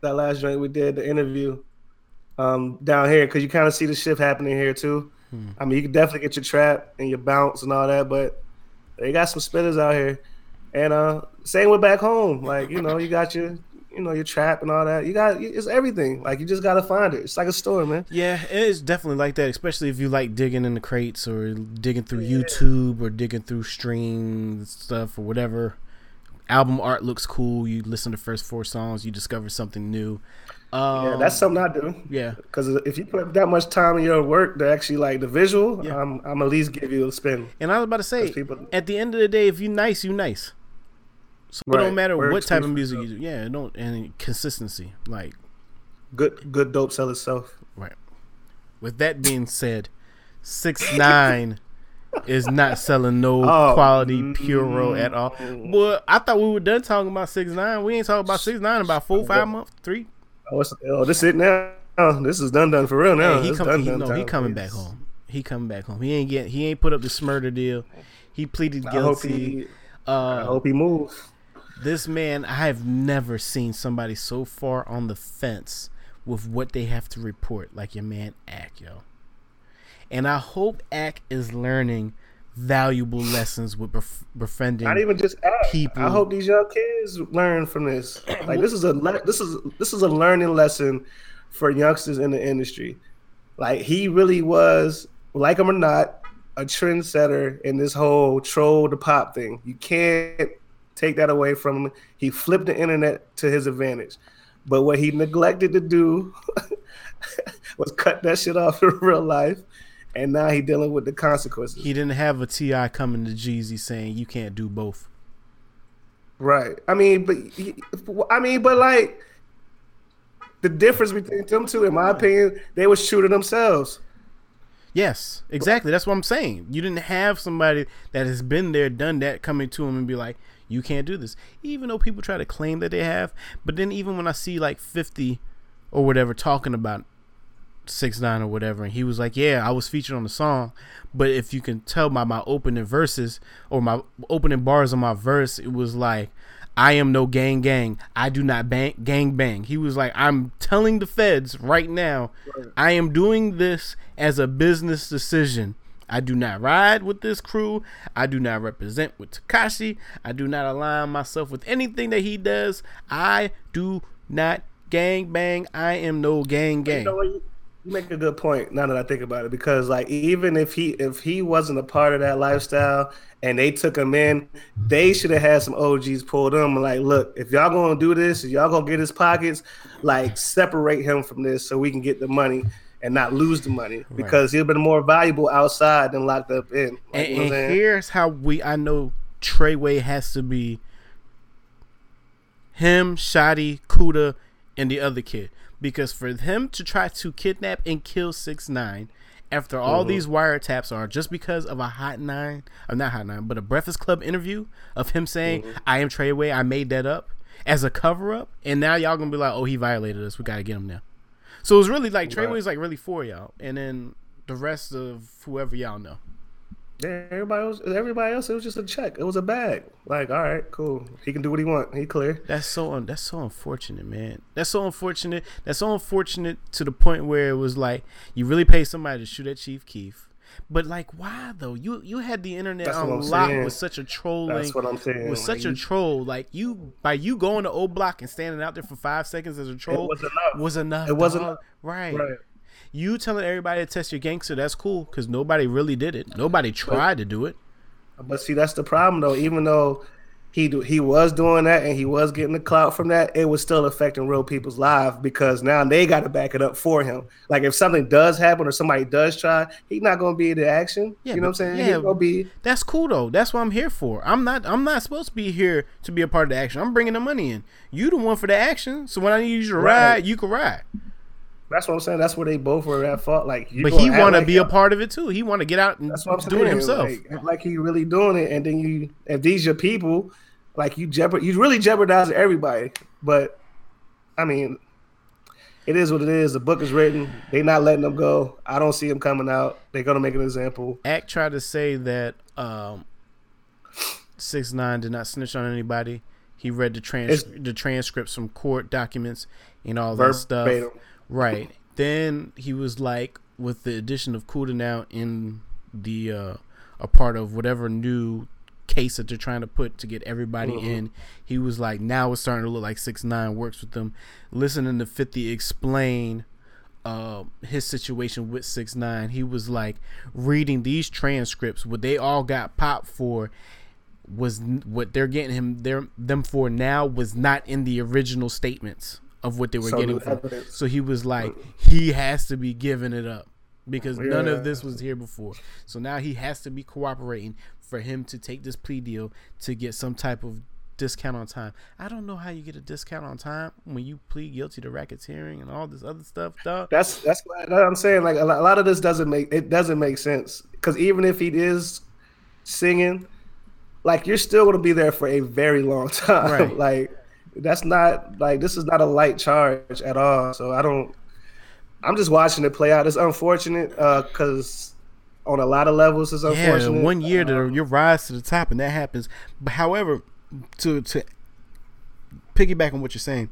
that last joint we did the interview um down here because you kind of see the shift happening here too. Hmm. I mean, you can definitely get your trap and your bounce and all that, but they got some spitters out here. And uh same with back home. Like you know, you got your you know your trap and all that. You got it's everything. Like you just gotta find it. It's like a store, man. Yeah, it is definitely like that, especially if you like digging in the crates or digging through YouTube or digging through stream stuff or whatever. Album art looks cool. You listen to the first four songs, you discover something new. Um, Yeah, that's something I do. yeah, Because if you put that much time in your work to actually like the visual, Yeah. I'm I'm at least give you a spin. And I was about to say, people- at the end of the day, if you nice, you nice. So it don't matter Work what type of music you do. Yeah, it don't and consistency. Like Good good dope sell itself. right. With that being said, six nine is not selling no Oh, quality puro at all. But I thought we were done talking about six nine. We ain't talking about six nine about four five months, three. Oh, oh this it now. This is done done for real now. Hey, he come, done, he, done no, he coming back home. He coming back home. He ain't get. He ain't put up the smurder deal. He pleaded I hope guilty. he I uh, hope he moves. this man, I have never seen somebody so far on the fence with what they have to report, like your man Ack, yo. And I hope Ack is learning valuable lessons with bef- befriending. Not even just Ack. people- I hope these young kids learn from this. Like this is a le- this is this is a learning lesson for youngsters in the industry. Like he really was, like him or not, a trendsetter in this whole troll to pop thing. You can't take that away from him. He flipped the internet to his advantage. But what he neglected to do was cut that shit off in real life. And now he dealing with the consequences. he didn't have a T.I. coming to Jeezy saying you can't do both. Right. I mean, but he- I mean, but like the difference between them two, in my opinion, they were to themselves. Yes, exactly. That's what I'm saying. You didn't have somebody that has been there, done that, coming to him and be like, You can't do this. Even though people try to claim that they have, but then even when I see like 50 or whatever talking about six nine or whatever, and he was like, "Yeah, I was featured on the song, but if you can tell by my opening verses or my opening bars on my verse, it was like." I am no gang gang. I do not bang gang bang. He was like, I'm telling the feds right now, I am doing this as a business decision. I do not ride with this crew. I do not represent with Tekashi. I do not align myself with anything that he does. I do not gang bang. I am no gang gang. You know? You make a good point now that I think about it because like even if he if he wasn't a part of that lifestyle and they took him in, they should have had some OGs pulled him and like, look, if y'all gonna do this, if y'all gonna get his pockets, like separate him from this so we can get the money and not lose the money because he'd been more valuable outside than locked up in. Like, and, you know and here's how we I know Treyway has to be him, Shotti, Kooda, and the other kid. Because for him to try to kidnap and kill six nine after all uh-huh. these wiretaps are just because of a hot nine or not hot nine, but a Breakfast Club interview of him saying, uh-huh. I am Treyway, I made that up as a cover up, and now y'all gonna be like, Oh, he violated us, we gotta get him now. So it was really like Right. Treyway's like really for y'all, and then the rest of whoever y'all know. Yeah, everybody else, everybody else, it was just a check. It was a bag. Like, all right, cool. He can do what he want. He clear. That's so un- that's so unfortunate, man. That's so unfortunate. That's so unfortunate to the point where it was like you really pay somebody to shoot at Chief Keef. But like, why though? You you had the internet That's on lock saying. with such a trolling. That's what I'm saying. With Like, such a troll, like you by you going to O Block and standing out there for five seconds as a troll was enough. Was enough. It wasn't right. Right. You telling everybody to test your gangster, that's cool because nobody really did it. Nobody tried to do it. But see, that's the problem though. Even though he do, he was doing that and he was getting the clout from that, it was still affecting real people's lives because now they got to back it up for him. Like if something does happen or somebody does try, he's not going to be in the action. Yeah, you know what I'm saying? yeah. He's be. That's cool though. That's what I'm here for. I'm not. I'm not supposed to be here to be a part of the action. I'm bringing the money in. You the one for the action. So when I need you to Right. ride, you can ride. That's what I'm saying. That's where they both were at fault. Like, you But he want to like be a part of it too. He want to get out and That's what I'm do saying. it himself. Like, like he really doing it, and then you, if these your people, like you jeopard, you really jeopardizing everybody. But I mean, it is what it is. The book is written. They not letting them go. I don't see them coming out. They're gonna make an example. Ack tried to say that um, six nine did not snitch on anybody. He read the trans It's- the transcripts from court documents and all that stuff. Right. Then he was like, with the addition of Kooda now in the uh, a part of whatever new case that they're trying to put to get everybody in. He was like, now it's starting to look like six nine works with them. Listening to Fifty explain uh, his situation with six nine, he was like reading these transcripts. What they all got popped for was what they're getting him their them for now was not in the original statements of what they were So getting from. So he was like, mm. he has to be giving it up because oh, none of this was here before. So now he has to be cooperating for him to take this plea deal to get some type of discount on time. I don't know how you get a discount on time when you plead guilty to racketeering and all this other stuff, dog. That's that's what I'm saying. Like a lot, a lot of this doesn't make it doesn't make sense because even if he is singing, like you're still going to be there for a very long time. Right. like that's not like this is not a light charge at all. So I don't. I'm just watching it play out. It's unfortunate because on a lot of levels, it's unfortunate. Yeah, one year to Um, you rise to the top, and that happens. But however, to to piggyback on what you're saying,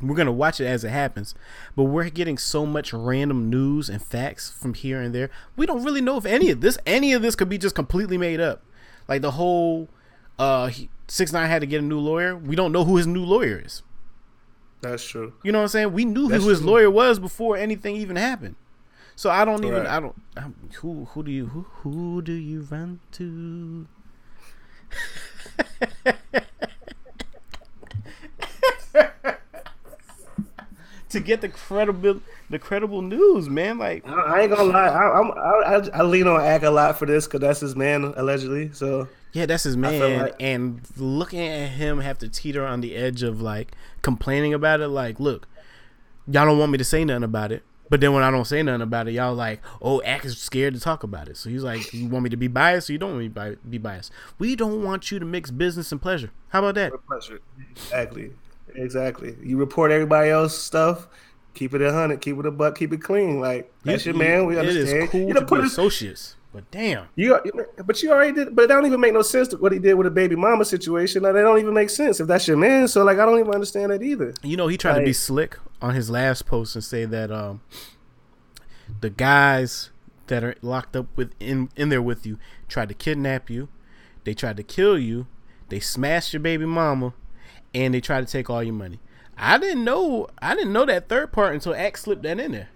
we're gonna watch it as it happens. But we're getting so much random news and facts from here and there. We don't really know if any of this, any of this, could be just completely made up. Like the whole uh six nine had to get a new lawyer. We don't know who his new lawyer is. that's true. You know what I'm saying? We knew That's who his true. lawyer was before anything even happened. So I don't even. Right. I don't. I'm, who who do you who who do you run to? to get the credible the credible news, man. Like I, I ain't gonna lie. I, I'm, I, I, I lean on Ack a lot for this because that's his man allegedly. So Yeah, that's his man. like- and looking at him have to teeter on the edge of like complaining about it, like, look, y'all don't want me to say nothing about it. But then when I don't say nothing about it, y'all like, oh, Ack is scared to talk about it. So he's like, you want me to be biased, or you don't want me to be biased? We don't want you to mix business and pleasure. How about that? pleasure. Exactly. Exactly. You report everybody else stuff. Keep it a hundred. Keep it a buck. Keep it clean. Like that's your man. We understand. is cool you to put be associates, but damn, you, but you already did. But it don't even make no sense to what he did with the baby mama situation. Like, that don't even make sense if that's your man. So like, I don't even understand that either. You know, he tried to be slick on his last post and say that um, the guys that are locked up with in in there with you tried to kidnap you, they tried to kill you, they smashed your baby mama, and they tried to take all your money. I didn't know I didn't know that third part until Axe slipped that in there.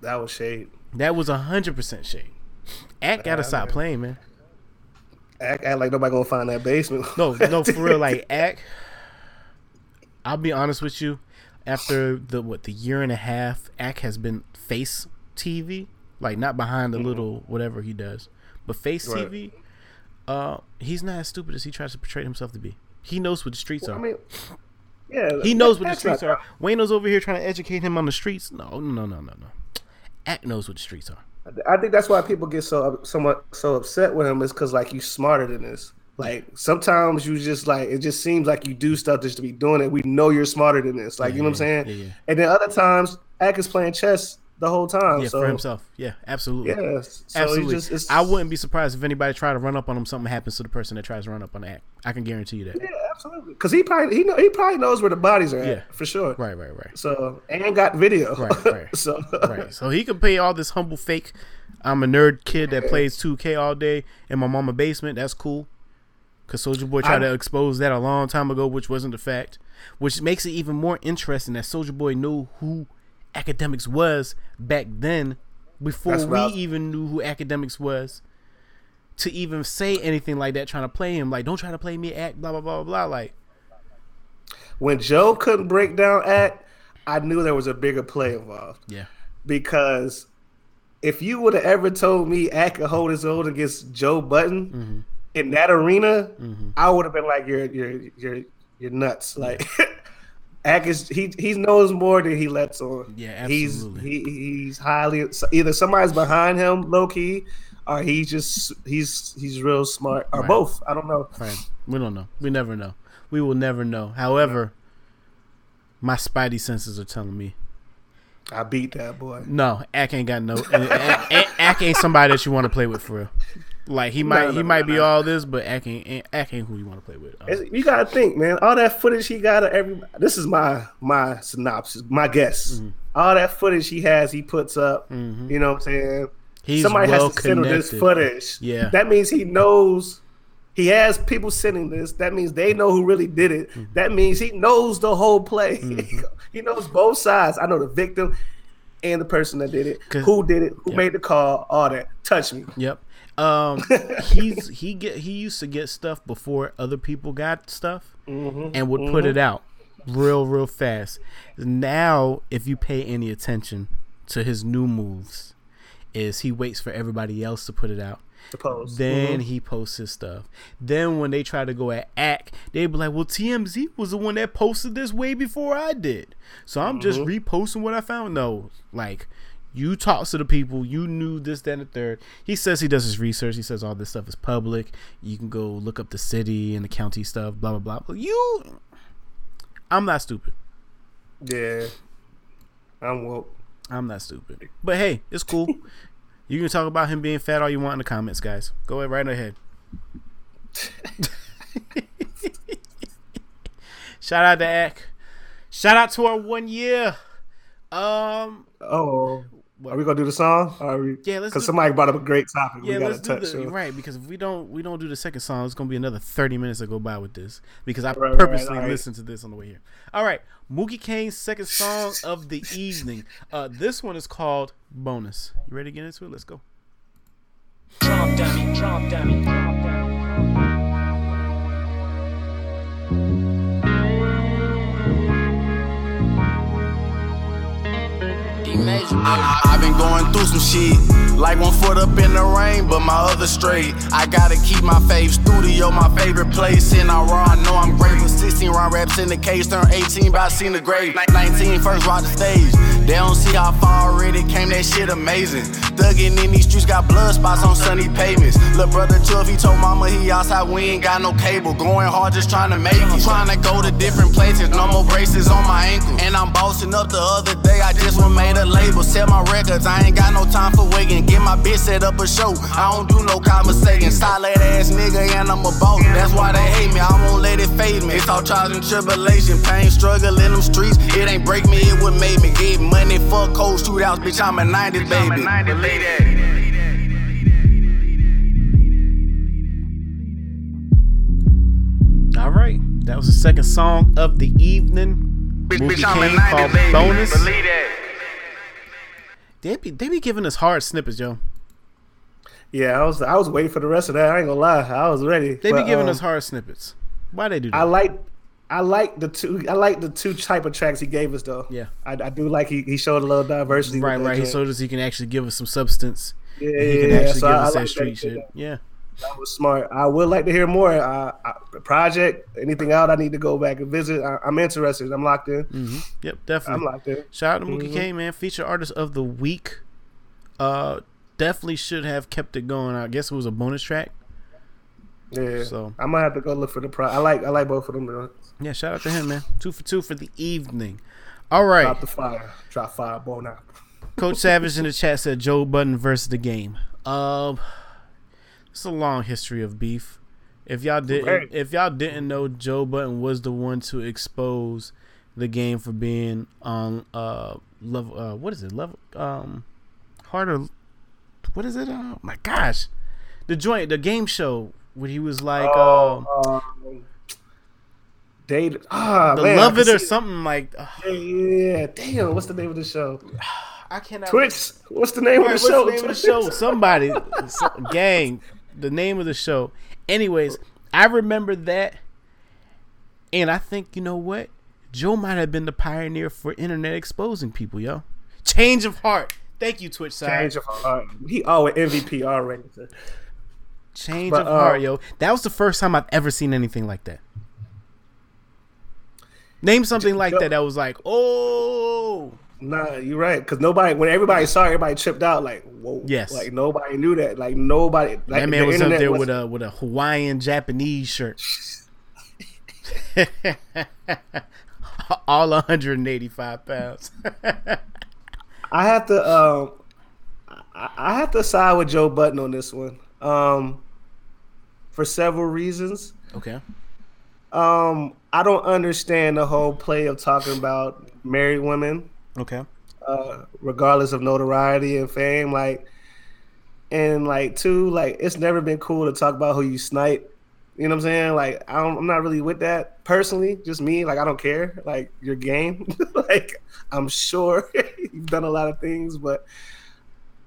That was shade. That was hundred percent shade. Ack gotta stop playing, man. Ack, act like nobody gonna find that basement. No, no, for real. Like Ack, I'll be honest with you. After the what the year and a half, Ack has been face TV, like not behind the little whatever he does, but face Mm-hmm. Right. TV. Uh, he's not as stupid as he tries to portray himself to be. He knows what the streets I are. mean, yeah, he knows what the streets not- are. Wayno's over here trying to educate him on the streets. No, no, no, no, no. Ack knows what the streets are. I think that's why people get so somewhat so upset with him is because like you smarter than this. Like sometimes you just like it just seems like you do stuff just to be doing it. We know you're smarter than this. Like you know what I'm mm-hmm. saying? yeah, yeah. And then other times, Ack is playing chess the whole time. Yeah, so for himself. Yeah, absolutely. yeah, so Absolutely. just, I wouldn't be surprised if anybody tried to run up on him. Something happens to the person that tries to run up on the Ack. I can guarantee you that. Yeah, absolutely. Because he probably he know he probably knows where the bodies are Yeah. at for sure. Right, right, right, So and got video. Right, right. so right. So he could pay all this humble fake. I'm a nerd kid that plays 2K all day in my mama basement. That's cool. Cause Soulja Boy tried I- to expose that a long time ago, which wasn't the fact. Which makes it even more interesting that Soulja Boy knew who Akademiks was back then, before That's we even knew who Akademiks was. To even say anything like that, trying to play him like, don't try to play me, Ack, blah blah blah blah. Like, when Joe couldn't break down Ack, I knew there was a bigger play involved. yeah, because if you would have ever told me Ack could hold his own against Joe Budden Mm-hmm. in that arena, I would have been like, "You're you're you're you're nuts!" Like Ack is he he knows more than he lets on. Yeah, He's absolutely. he, he's highly either somebody's behind him low key, or he's just he's he's real smart, or Right. both. I don't know. Right. We don't know. We never know. We will never know. However, my spidey senses are telling me I beat that boy. no. Ack ain't got no. Ack ain't somebody that you want to play with for real. Like he might, No, he no, might no, be no. all this, but Ack ain't, ain't who you want to play with. Um, You gotta think, man. All that footage he got of every. This is my my synopsis, my guess. Mm-hmm. All that footage he has, he puts up. You know what I'm saying? He's Somebody well has to send him this footage. Yeah. that means he knows. He has people sending this. That means they know who really did it. Mm-hmm. That means he knows the whole play. he knows both sides. I know the victim and the person that did it, Who did it? Who Yeah. made the call? All that. Touch me. Yep. Um, he's he get he used to get stuff before other people got stuff, Mm-hmm. and would put it out real real fast. Now, if you pay any attention to his new moves, is he waits for everybody else to put it out. Suppose. Then he posts his stuff. Then when they try to go at Ack, they be like, "Well, TMZ was the one that posted this way before I did, so I'm just reposting what I found." No, like you talk to the people, you knew this, that, and the third. He says he does his research. He says all this stuff is public. You can go look up the city and the county stuff. Blah blah blah. You, I'm not stupid. Yeah. I'm woke. I'm not stupid. But hey, it's cool. you can talk about him being fat all you want in the comments, guys. Go ahead, right ahead. Shout out to Ack. Shout out to our one year. Um, Oh, are we gonna do the song? Are we? Yeah, let's Because do- somebody brought up a great topic. yeah, we gotta let's do touch. the so- right because if we don't we don't do the second song, it's gonna be another thirty minutes that go by with this because I Right, right, purposely right, all right. listened to this on the way here. All right, Mookie Kane's second song of the evening. Uh, this one is called "Bonus." You ready to get into it? Let's go. Drop dummy, drop dummy, drop dummy. I, have been going through some shit. Like one foot up in the rain, but my other straight. I gotta keep my fave studio, my favorite place. And I raw, I know I'm great with 16 round raps in the case. Turned 18, but I seen the grave. 19, first rock the stage. They don't see how far already came, that shit amazing. Thuggin' in these streets, got blood spots on sunny pavements. Lil' brother 12, he told mama he outside, we ain't got no cable. Going hard, just trying to make it. Trying to go to different places, no more braces on my ankle. And I'm bossing up the other day, I just went made a label. Sell my records, I ain't got no time for waiting. Get my bitch set up a show, I don't do no conversating. Solid ass nigga, and I'm a boss. That's why they hate me, I won't let it fade me. It's all trials and tribulation, pain, struggle in them streets. It ain't break me, it would make me get money. Fuck cold shootouts, bitch, I'm a 90s baby. Believe that. All right, that was the second song of the evening. Bitch, Movie bitch, I'm a King 90s called baby. Bonus. Believe that. They be they be giving us hard snippets, yo. Yeah, I was I was waiting for the rest of that. I ain't gonna lie, I was ready. They be But, giving um, us hard snippets. Why they do that? I like I like the two I like the two type of tracks he gave us though. Yeah. I, I do like he, he showed a little diversity. right, right. He showed us he can actually give us some substance. Yeah, and he can yeah, actually so give I- us I that like street that. shit. Yeah. That was smart. I would like to hear more. Uh, uh, project, anything out? I need to go back and visit. I, I'm interested. I'm locked in. hmm Yep, definitely. I'm locked in. Shout out to Mookie Mhm. K, man. Feature artist of the week. Uh, definitely should have kept it going. I guess it was a bonus track. Yeah. So- I might have to go look for the pro. I like I like both of them. Though. Yeah, shout out to him, man. Two for two for the evening. All right. Drop the fire. Drop fire. Bone out. Coach Savage in the chat said Joe Budden versus the game. Um, it's a long history of beef. If y'all didn't, if y'all didn't know, Joe Budden was the one to expose the game for being on uh level. Uh, what is it? Level um harder. What is it? Oh my gosh, the joint, the game show where he was like, uh, um, Date. Ah, the man, love it or something like. uh, Yeah, yeah. Damn. What's the name of the show? I cannot. Twitch. What's the name Right, of what's the show? the name of the show? Somebody, some- gang, the name of the show. Anyways, I remember that, and I think you know what, Joe might have been the pioneer for internet exposing people, yo. Change of heart. Thank you, Twitch side. Change of heart. He always MVP already. Change But, of heart, uh, yo. That was the first time I've ever seen anything like that. Name something like Joe- that that was like, oh, Nah, you're right. Cause nobody, when everybody saw, it, everybody tripped out. Like, whoa. Yes. Like nobody knew that. Like nobody. Like that man the was up there was- with a with a Hawaiian Japanese shirt. All 185 pounds. I have to. Um, I, I have to side with Joe Budden on this one. Um, for several reasons. okay. Um, I don't understand the whole play of talking about married women, Okay. uh, regardless of notoriety and fame. Like, and like two, like it's never been cool to talk about who you snipe. You know what I'm saying? Like, I don't, I'm not really with that personally. Just me. Like, I don't care. Like your game. like, I'm sure you've done a lot of things, but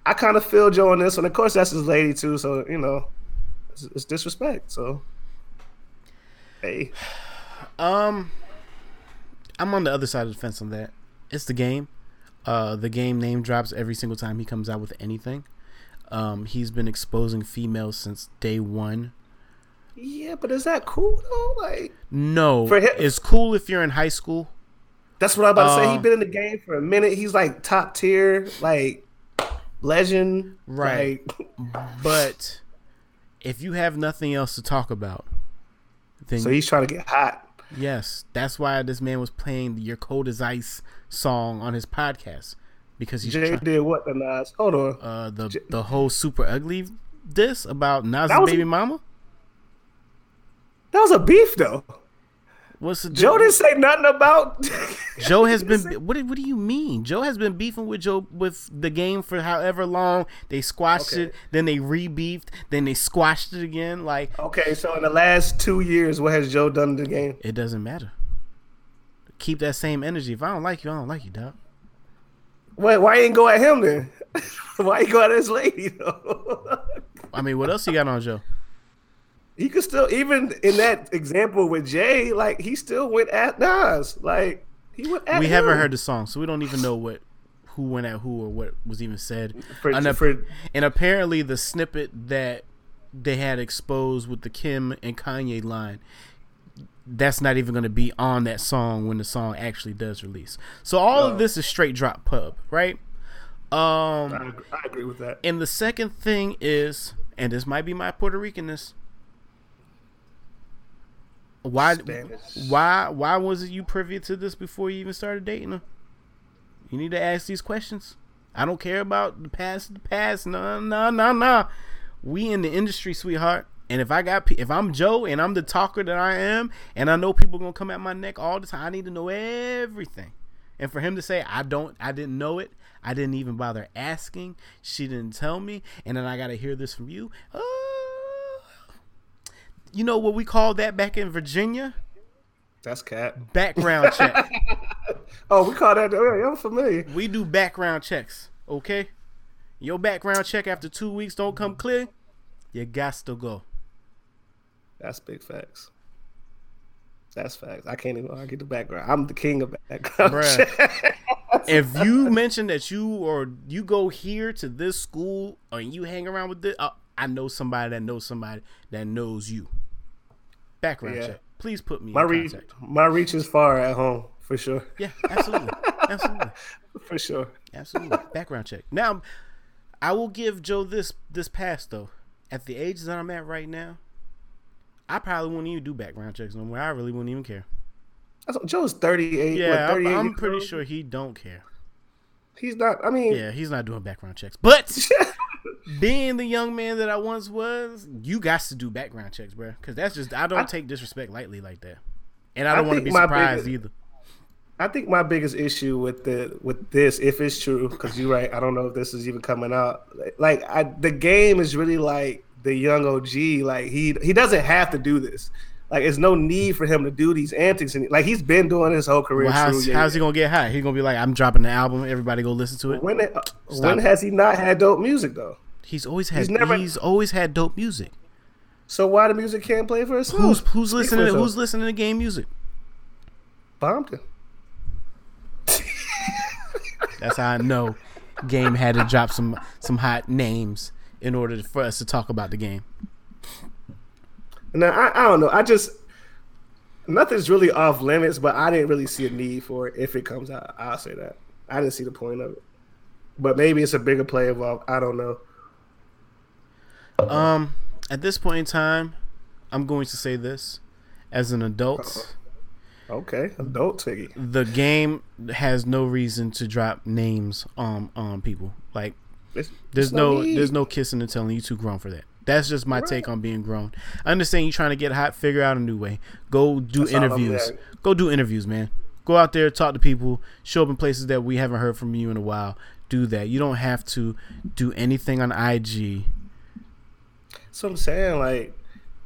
I kind of feel Joe on this one. Of course, that's his lady too. So you know, it's, it's disrespect. So, hey. Um, I'm on the other side of the fence on that. It's the game. Uh, the game name drops every single time he comes out with anything. Um, he's been exposing females since day one. Yeah, but is that cool though? Like, No, For him- it's cool if you're in high school. that's what I'm about to say. He's been in the game for a minute. He's like top tier, like legend. Right. Like, But if you have nothing else to talk about, then so he's trying to get hot. Yes, that's why this man was playing the "Your Cold as Ice" song on his podcast because he's Jay trying, did what the Nas? Hold on. uh, the the whole super ugly diss about Nas' baby mama. That was a beef though. What's the Joe didn't say nothing about. Joe has been. say- What, do- what do you mean? Joe has been beefing with Joe with the game for however long. They squashed Okay. it, then they re-beefed, then they squashed it again. Like Okay, so in the last two years, what has Joe done to the game? it doesn't matter. Keep that same energy. If I don't like you, I don't like you, dog. Wait, why you ain't go at him then? why you go at his lady though? I mean, what else you got on Joe? He could still even in that example with Jay, like he still went at Nas. Like he went at we him. haven't heard the song, so we don't even know what who went at who or what was even said. For- and, for- and apparently, the snippet that they had exposed with the Kim and Kanye line, that's not even going to be on that song when the song actually does release. So all of this is straight drop pub, right? Um, I, agree- I agree with that. and the second thing is, and this might be my Puerto Ricanness. Why, Spanish. why, why wasn't you privy to this before you even started dating her? You need to ask these questions. I don't care about the past, the past. No, no, no, no. We in the industry, sweetheart. And if I got, if I'm Joe and I'm the talker that I am, and I know people gonna come at my neck all the time, I need to know everything. And for him to say I don't, I didn't know it, I didn't even bother asking, she didn't tell me, and then I gotta hear this from you. Uh, you know what we call that back in Virginia? That's cat. Background check. Oh, we call that. I'm familiar. We do background checks, okay? Your background check after two weeks don't come clear, you got to go. That's big facts. That's facts. I can't even argue the background. I'm the king of background. Bruh. If you mention that you or you go here to this school and you hang around with this, uh, I know somebody that knows somebody that knows you. Background Yeah. check. Please put me my in reach, my reach is far at home for sure. Yeah, absolutely, absolutely, For sure. absolutely. Background check. Now, I will give Joe this this pass though. At the age that I'm at right now, I probably wouldn't even do background checks no more. I really wouldn't even care. Joe's 38. Yeah, what, I'm, 38 I'm pretty sure he don't care. he's not. I mean, Yeah, he's not doing background checks. But being the young man that I once was, you got to do background checks, bro. Because that's just I don't I- take disrespect lightly like that, and I don't want to be surprised biggest- either. I think my biggest issue with the with this, if it's true, because you're right, I don't know if this is even coming out. Like, I, the game is really like the young OG. Like he he doesn't have to do this. Like, there's no need for him to do these antics. And like he's been doing his whole career. Well, how's, yeah, how's he gonna get high? He gonna be like, I'm dropping the album. Everybody go listen to it. When it- uh, Stop when it. has he not had dope music though? He's always had. He's never, He's, always had dope music. So why the music can't play for itself? Who's who's listening? To, who's listening to game music? Bompton? That's how I know. Game had to drop some some hot names in order for us to talk about the game. Now I, I don't know. I just nothing's really off limits, but I didn't really see a need for it if it comes out. I'll say that. I didn't see the point of it. But maybe it's a bigger play involved. Uh, I don't know. Um, at this point in time, I'm going to say this: as an adult, uh-huh. Okay, adult Tiggy. the game has no reason to drop names on on people. Like, It's- there's it's no need. there's no kissing and telling you too grown for that. That's just my take on being grown. I understand you trying to get hot, figure out a new way. Go do That's interviews. Go do interviews, man. Go out there, talk to people, show up in places that we haven't heard from you in a while. Do that. You don't have to do anything on IG. So I'm saying. Like,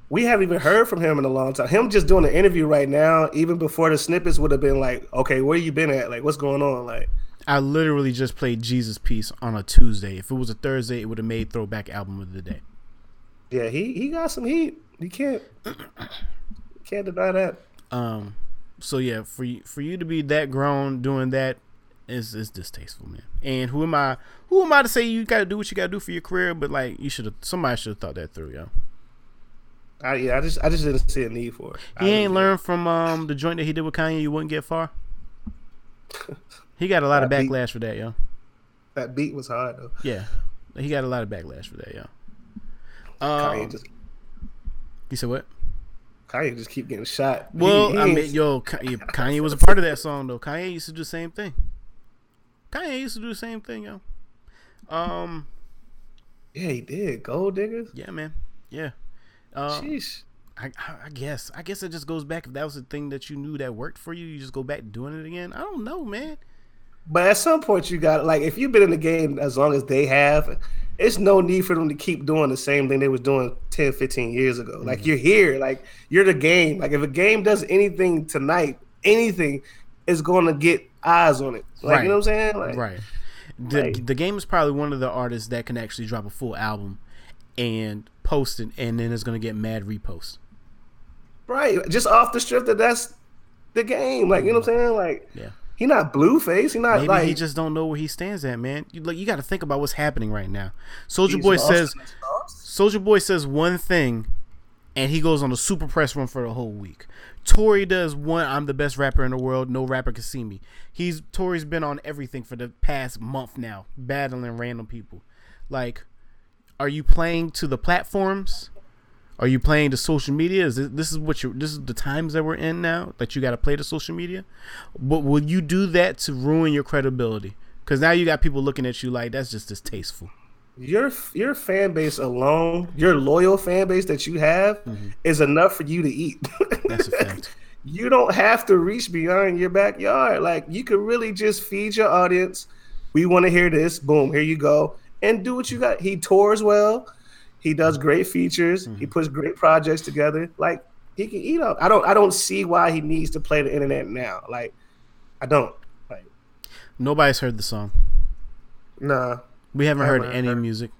we haven't even heard from him in a long time. Him just doing an interview right now, even before the snippets, would have been like, okay, where you been at? Like, what's going on? Like, I literally just played Jesus Piece on a Tuesday. If it was a Thursday, it would have made throwback album of the day. Yeah, he he got some heat. You can't can't deny that. Um, so yeah, for you, for you to be that grown doing that is is distasteful, man. And who am I? Who am I to say you got to do what you got to do for your career? But like, you should have. Somebody should have thought that through, yo. I, yeah, I just I just didn't see a need for it. I He really ain't learned from um the joint that he did with Kanye. You wouldn't get far. He got a lot of That beat- backlash for that, yo. That beat was hard though. Yeah, he got a lot of backlash for that, yo. Kanye Um, just you said what? Kanye just keep getting shot. Well, he I mean, yo, Kanye, Kanye was a part of that song though. Kanye used to do the same thing. Kanye used to do the same thing, yo. Um, yeah, he did. Gold diggers. yeah, man, yeah. Uh, Sheesh. I, I- I guess, I guess it just goes back. If that was the thing that you knew that worked for you, you just go back doing it again. I don't know, man. But at some point, you got like if you've been in the game as long as they have, it's no need for them to keep doing the same thing they was doing 10, 15 years ago. Mm-hmm. Like you're here, like you're the game. Like if a game does anything tonight, anything is going to get eyes on it. Like Right. you know what I'm saying? Like, Right. The Like- the game is probably one of the artists that can actually drop a full album and post it, and then it's gonna get mad reposts. right. Just off the strip that that's the game. Like you know what I'm saying? Like Yeah. He not Blueface. He not Maybe like he just don't know where he stands at, man. You like you got to think about what's happening right now. Soulja Boy says in the sauce. Soulja Boy says one thing and he goes on a super press run for the whole week. Tory does one. I'm the best rapper in the world. No rapper can see me. He's Tory's been on everything for the past month now, battling random people. Like, are you playing to the platforms? Are you playing to social media? Is this, this is what you this is the times that we're in now that you got to play to social media? But will you do that to ruin your credibility? Because now you got people looking at you like that's just distasteful. your your fan base alone, your loyal fan base that you have, mm-hmm. is enough for you to eat. That's a fact. you don't have to reach beyond your backyard. Like you could really just feed your audience. We want to hear this. Boom, here you go, and do what you got. He tours well. He does great features. He mm-hmm. puts great projects together. Like he can eat up. I don't. I don't see why he needs to play the internet now. Like I don't. Like Nobody's heard the song. nah. We haven't heard any heard. music.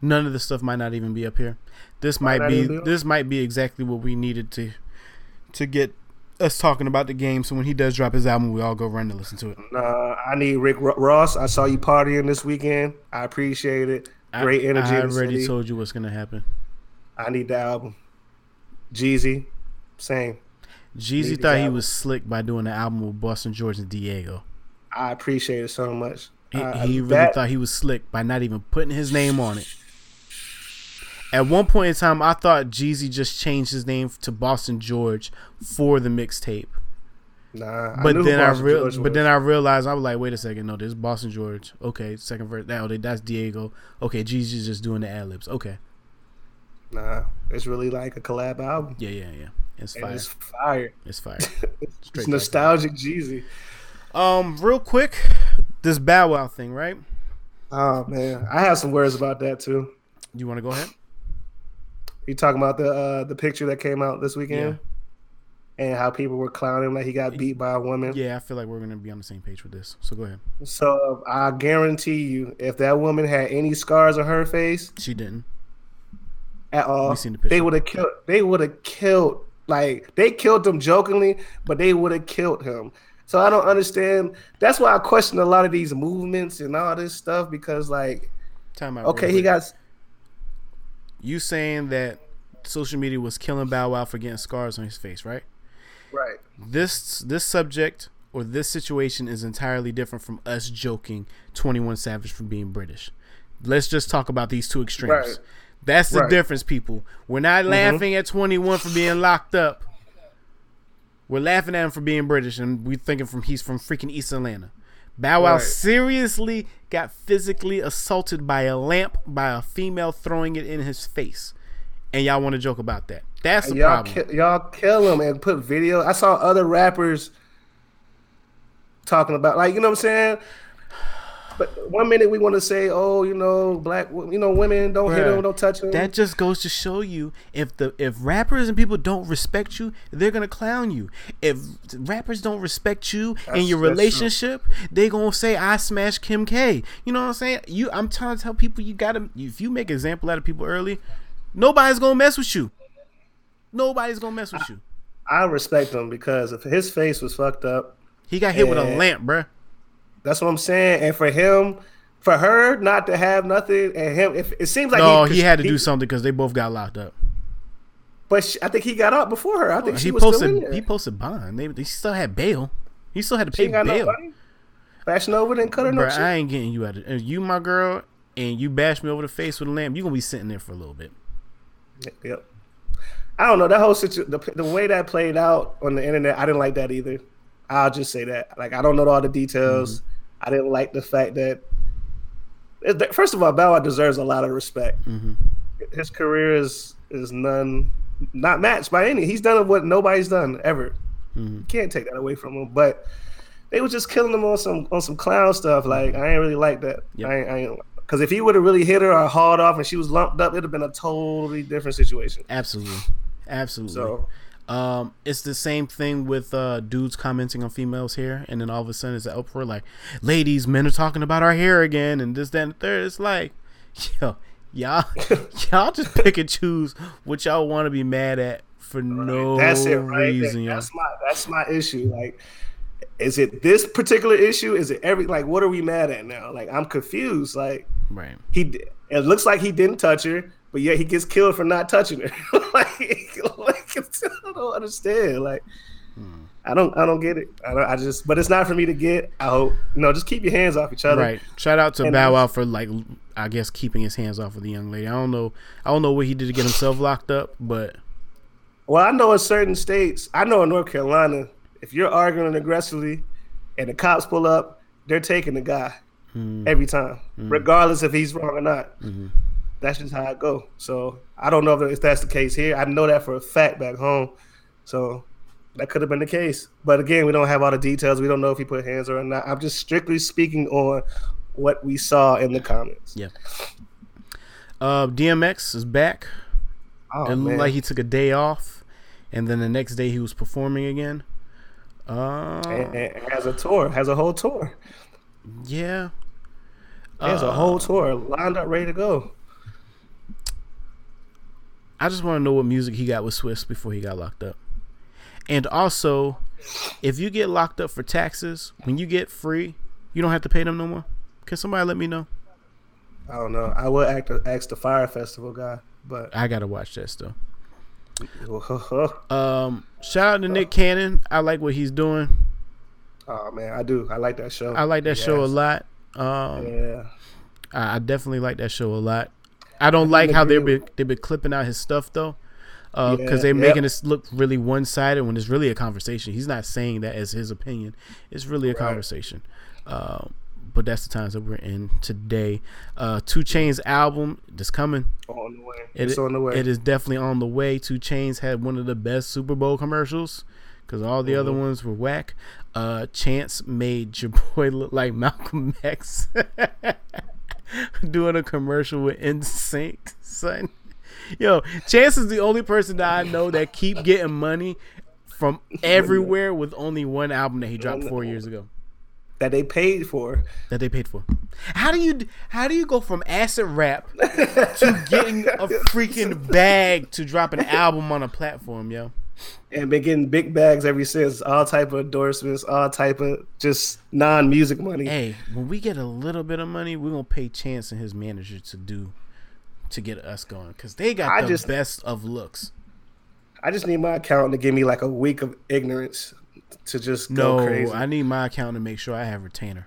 None of this stuff might not even be up here. This might be be this might be exactly what we needed to to get us talking about the game. So when he does drop his album, we all go run to listen to it. Nah, I need Rick Ross. I saw you partying this weekend. I appreciate it. Great I, energy. I already told you what's gonna happen. I need the album. Jeezy, same. Jeezy thought he was slick by doing the album with Boston George and Diego. I appreciate it so much. He, Uh, he really that- thought he was slick by not even putting his name on it. At one point in time, I thought Jeezy just changed his name to Boston George for the mixtape. Nah, But who then I real, but then I realized I was like, wait a second, no, this is Boston George. Okay, second verse. Oh, that's Diego. Okay, Jeezy's just doing the ad libs. Okay, nah, it's really like a collab album. yeah, yeah, yeah. It's fire. it's fire. It's fire. It's nostalgic Jeezy. Um, real quick, this Bow Wow thing, right? Oh man, I have some words about that too. You want to go ahead? You talking about the uh, the picture that came out this weekend, and how people were clowning him like he got beat by a woman. Yeah, I feel like we're gonna be on the same page with this. So go ahead. So I guarantee you, if that woman had any scars on her face She didn't. at all, seen the picture. they would have killed. They would have killed. Like they killed him jokingly, but they would have killed him. So I don't understand. That's why I question a lot of these movements and all this stuff because, like, Time out. okay, he got you saying that social media was killing Bow Wow for getting scars on his face, right? Right. This this subject or this situation is entirely different from us joking 21 Savage for being British. Let's just talk about these two extremes. Right. That's the Right. difference, people. We're not mm-hmm. laughing at 21 for being locked up. We're laughing at him for being British, and we thinking from he's from freaking East Atlanta. Bow Wow Right. seriously got physically assaulted by a lamp by a female throwing it in his face, and y'all want to joke about that? That's the y'all problem. ki- y'all kill them and put video. I saw other rappers talking about like you know what I'm saying. But one minute we want to say, oh, you know, black, you know, women don't hit Bruh, them, don't touch them. That just goes to show you if the if rappers and people don't respect you, they're gonna clown you. If rappers don't respect you in your that's relationship, they gonna say I smashed Kim K. You know what I'm saying? You, I'm trying to tell people you gotta if you make example out of people early, nobody's gonna mess with you. Nobody's gonna mess with you. I respect him because if his face was fucked up, He got hit with a lamp, bruh. that's what I'm saying. And for him, for her not to have nothing, and him, if it seems like No, he, he had to do something because they both got locked up. But she, I think he got out before her. I oh, think she He was still in posted there. he posted bond. They, they still had bail. He still had to She pay no bail. money. Fashion over didn't cut her no Bruh, shit. I ain't getting you out of if you my girl and you bash me over the face with a lamp, you gonna be sitting there for a little bit. Yep. I don't know that whole situation. The, the way that played out on the internet, I didn't like that either. I'll just say that. Like, I don't know all the details. Mm-hmm. I didn't like the fact that. First of all, Bow Wow deserves a lot of respect. Mm-hmm. His career is is none not matched by any. He's done what nobody's done ever. Mm-hmm. Can't take that away from him. But they was just killing him on some on some clown stuff. Like I ain't really like that. Yep. I ain't. I ain't because if he would have really hit her or hauled off and she was lumped up, it'd have been a totally different situation. Absolutely, absolutely. So Um, it's the same thing with uh dudes commenting on females' hair, and then all of a sudden it's an uproar like, "Ladies, men are talking about our hair again," and this, that, and the third. It's like, yo, y'all, y'all just pick and choose what y'all want to be mad at for no that's it, right? reason. That's my that's my issue. Like, is it this particular issue? Is it every like? What are we mad at now? Like, I'm confused. Like, Right. he it looks like he didn't touch her. but yet he gets killed for not touching her. like, like I don't understand. Like, hmm. I don't, I don't get it. I, don't, I just, but it's not for me to get. I hope, no, just keep your hands off each other. Right. Shout out to And- Bow Wow for like, I guess keeping his hands off of the young lady. I don't know. I don't know what he did to get himself locked up, but Well, I know in certain states, I know in North Carolina, if you're arguing aggressively and the cops pull up, they're taking the guy every time, regardless if he's wrong or not. That's just how it go. So I don't know if that's the case here. I know that for a fact back home. So that could have been the case. But again, we don't have all the details. We don't know if he put hands or not. I'm just strictly speaking on what we saw in the comments. yeah. Uh, DMX is back. Oh, it looked man. like he took a day off, and then the next day he was performing again. Uh, and, and has a tour, has a whole tour. yeah. He has a Uh, whole tour lined up, ready to go. I just want to know what music he got with Swizz before he got locked up. And also, if you get locked up for taxes, when you get free, you don't have to pay them no more. Can somebody let me know? I don't know. I will act, ask the Fyre Festival guy, but I gotta watch that still. oh Um, shout out to Nick Cannon. I like what he's doing. Oh man, I do. I like that show. I like that show a lot. Um, Yeah, I, I definitely like that show a lot. I don't like how they've been they've been clipping out his stuff though, because Yeah, they're yep. making it look really one sided when it's really a conversation. He's not saying that as his opinion; it's really a conversation. Um, but that's the times that we're in today. Uh, 2 Chainz album that's coming. on the way. It- it's on the way. It is definitely on the way. 2 Chainz had one of the best Super Bowl commercials because all the Mm-hmm. other ones were whack. Uh, Chance made your boy look like Malcolm X doing a commercial with NSYNC, son. Yo, Chance is the only person that I know that keep getting money from everywhere with only one album that he dropped four years ago that they paid for. that they paid for. How do you how do you go from acid rap to getting a freaking bag to drop an album on a platform, yo? And been getting big bags ever since. All type of endorsements, all type of just non music money. Hey, when we get a little bit of money, we're gonna pay Chance and his manager to do to get us going because they got I the just- best of looks. I just need my accountant to give me like a week of ignorance to just go No, crazy. I need my account to make sure I have retainer.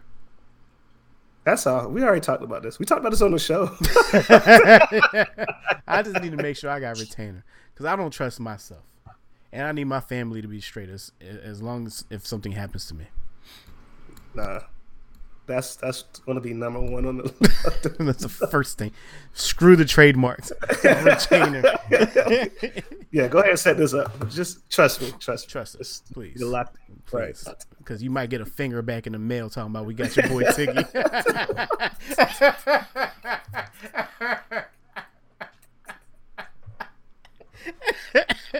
That's all. We already talked about this. We talked about this on the show. I just need to make sure I got retainer because I don't trust myself, and I need my family to be straight as as long as if something happens to me. nah, that's that's gonna be number one on the. That's the first thing. Screw the trademarks. Yeah, go ahead and set this up. Just trust me. Trust me. Trust us, please. You're locked. Right. Because you might get a finger back in the mail talking about we got your boy Tiggy.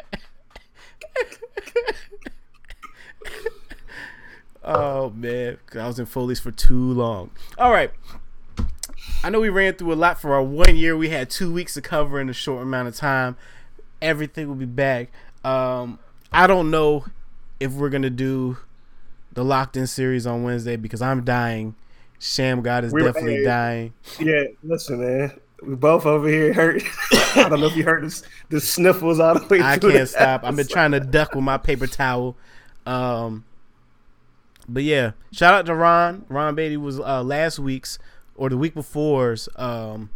oh man, I was in Foley's for too long. All right. I know we ran through a lot for our one year. We had two weeks to cover in a short amount of time. Everything will be back. Um, I don't know if we're gonna do the locked in series on Wednesday because I'm dying. Sham God is We- definitely hey. dying. Yeah, listen, man. We both over here hurt. I don't know if you heard this, the sniffles all the way I can't stop. I've been trying to duck with my paper towel. Um, but yeah, shout out to Ron. Ron Beatty was uh, last week's or the week before's um,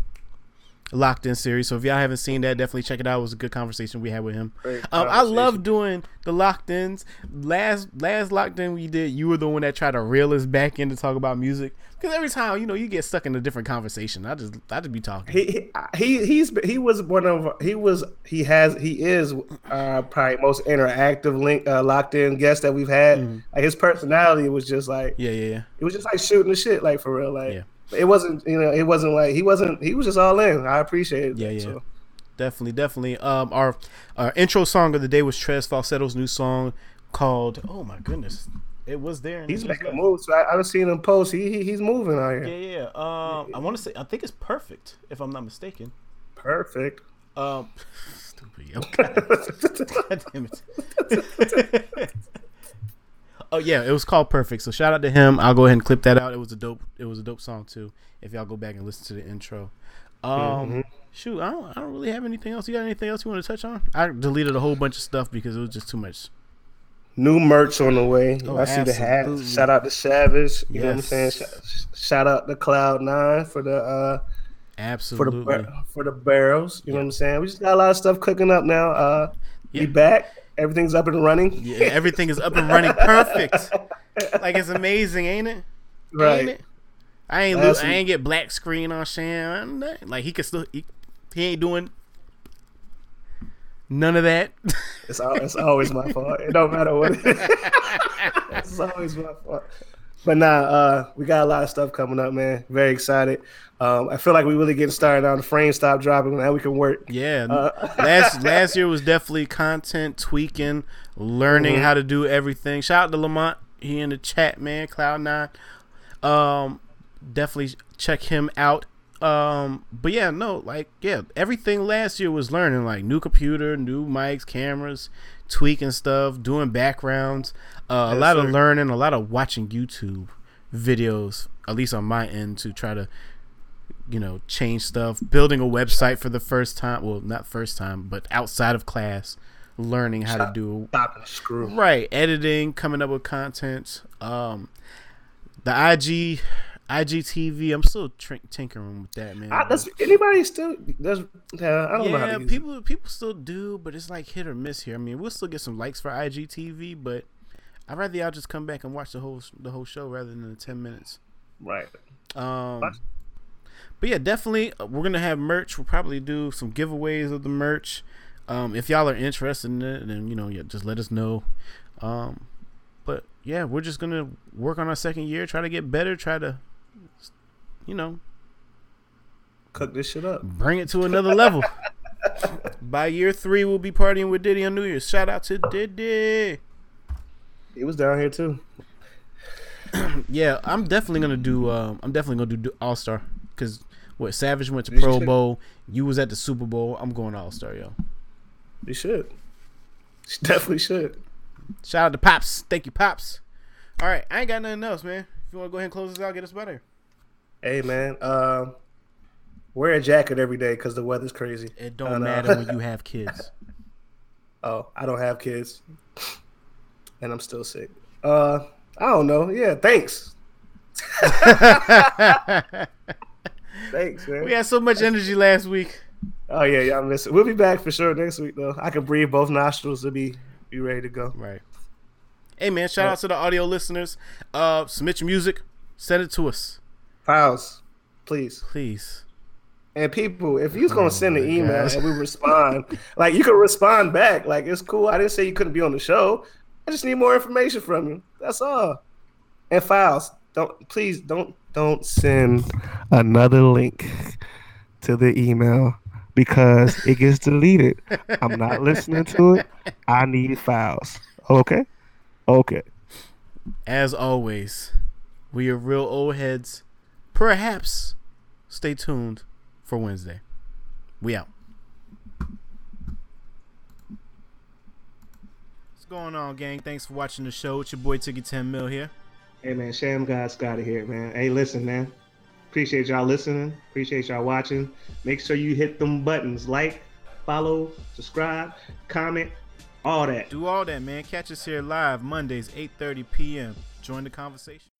locked in series. So if y'all haven't seen that, definitely check it out. It was a good conversation we had with him. Um, I love doing the locked ins. Last last locked in we did, you were the one that tried to reel us back in to talk about music. Because every time you know you get stuck in a different conversation, I just I just be talking. He, he he he's he was one of he was he has he is uh probably most interactive link uh, locked in guest that we've had. Like his personality was just like yeah, yeah, yeah. it was just like shooting the shit like for real like Yeah. It wasn't you know it wasn't like he wasn't he was just all in. I appreciate it. Yeah, yeah. So, Definitely, definitely. Um, our our intro song of the day was Tres Falsetto's new song called. Oh my goodness, it was there. he's making left. moves. So I, I've seen him post. He, he he's moving out here. Yeah, yeah. Um, I want to say I think it's perfect if I'm not mistaken. Perfect. Um, stupid. Yo, God, God damn it. Oh yeah, it was called Perfect. So shout out to him. I'll go ahead and clip that out. It was a dope. It was a dope song too. If y'all go back and listen to the intro. Um, Mm-hmm. shoot, I don't, I don't really have anything else. You got anything else you want to touch on? I deleted a whole bunch of stuff because it was just too much. New merch on the way. Oh, I see the hat. Shout out to Savage. You know what I'm saying? Shout, out to Cloud Nine for the uh for the for the barrels. You know what I'm saying? We just got a lot of stuff cooking up now. Uh, Yeah. we back. Everything's up and running. Yeah, everything is up and running perfect. like it's amazing, ain't it? right. Ain't it? I ain't lo- Last I ain't get black screen on Shan. Like he could still he, he ain't doing none of that. It's, al- it's always my fault. It don't matter what. It is. it's always my fault. But nah, uh, we got a lot of stuff coming up, man. Very excited. Um, I feel like we really getting started on the frame stop dropping. Now we can work. Yeah, Uh, last last year was definitely content tweaking, learning Mm-hmm. how to do everything. Shout out to Lamont, he in the chat, man. Cloud Nine, um, definitely check him out. Um, but yeah, no, like yeah, everything last year was learning, like new computer, new mics, cameras, tweaking stuff, doing backgrounds, uh, a Yes, lot of learning, a lot of watching YouTube videos, at least on my end, to try to you know, change stuff, building a website for the first time. Well, not first time, but outside of class, learning how to do Stop and screw. right editing, coming up with content. Um, the IG, IGTV. I'm still tinkering with that, man. I, that's anybody still does. Yeah, I don't know how yeah, to use it. people people still do, but it's like hit or miss here. I mean, we'll still get some likes for IGTV, but I'd rather y'all just come back and watch the whole the whole show rather than the ten minutes. Right. Um, What? but yeah, definitely uh, we're gonna have merch. We'll probably do some giveaways of the merch. Um, if y'all are interested in it, then you know, yeah, just let us know. Um, but yeah, we're just gonna work on our second year, try to get better, try to, you know, Cook this shit up. bring it to another level. By year three, we'll be partying with Diddy on New Year's. Shout out to Diddy. He was down here too. Yeah, I'm definitely gonna do. Um, I'm definitely gonna do All Star because what Savage went to You Pro should. Bowl. You was at the Super Bowl. I'm going All Star, yo. You should. You definitely should. Shout out to Pops. Thank you, Pops. All right, I ain't got nothing else, man. If you want to go ahead and close this out, get us better. Hey man, um, wear a jacket every day because the weather's crazy. It don't And, uh, matter when you have kids. Oh, I don't have kids, and I'm still sick. Uh, I don't know. Yeah, thanks. Thanks, man. we had so much energy last week. Oh yeah, y'all miss it. We'll be back for sure next week though. I can breathe both nostrils to be be ready to go. Right. Hey man, shout out to the audio listeners. Uh, submit your music. Send it to us, Files, please. please. And people, if you're gonna send an email gosh. and we respond, like you can respond back. Like it's cool. I didn't say you couldn't be on the show. I just need more information from you. That's all. And files, don't please don't don't send another link to the email because it gets deleted. I'm not listening to it. I need files. Okay? Okay. As always, we are real old heads. Perhaps stay tuned for Wednesday. We out. What's going on, gang? Thanks for watching the show. It's your boy Ticket 10 Mil here. Hey man, Sham God Scotty here, man. Hey, listen, man. Appreciate y'all listening. Appreciate y'all watching. Make sure you hit them buttons like, follow, subscribe, comment, all that. Do all that, man. Catch us here live Mondays, 8:30 p.m. Join the conversation.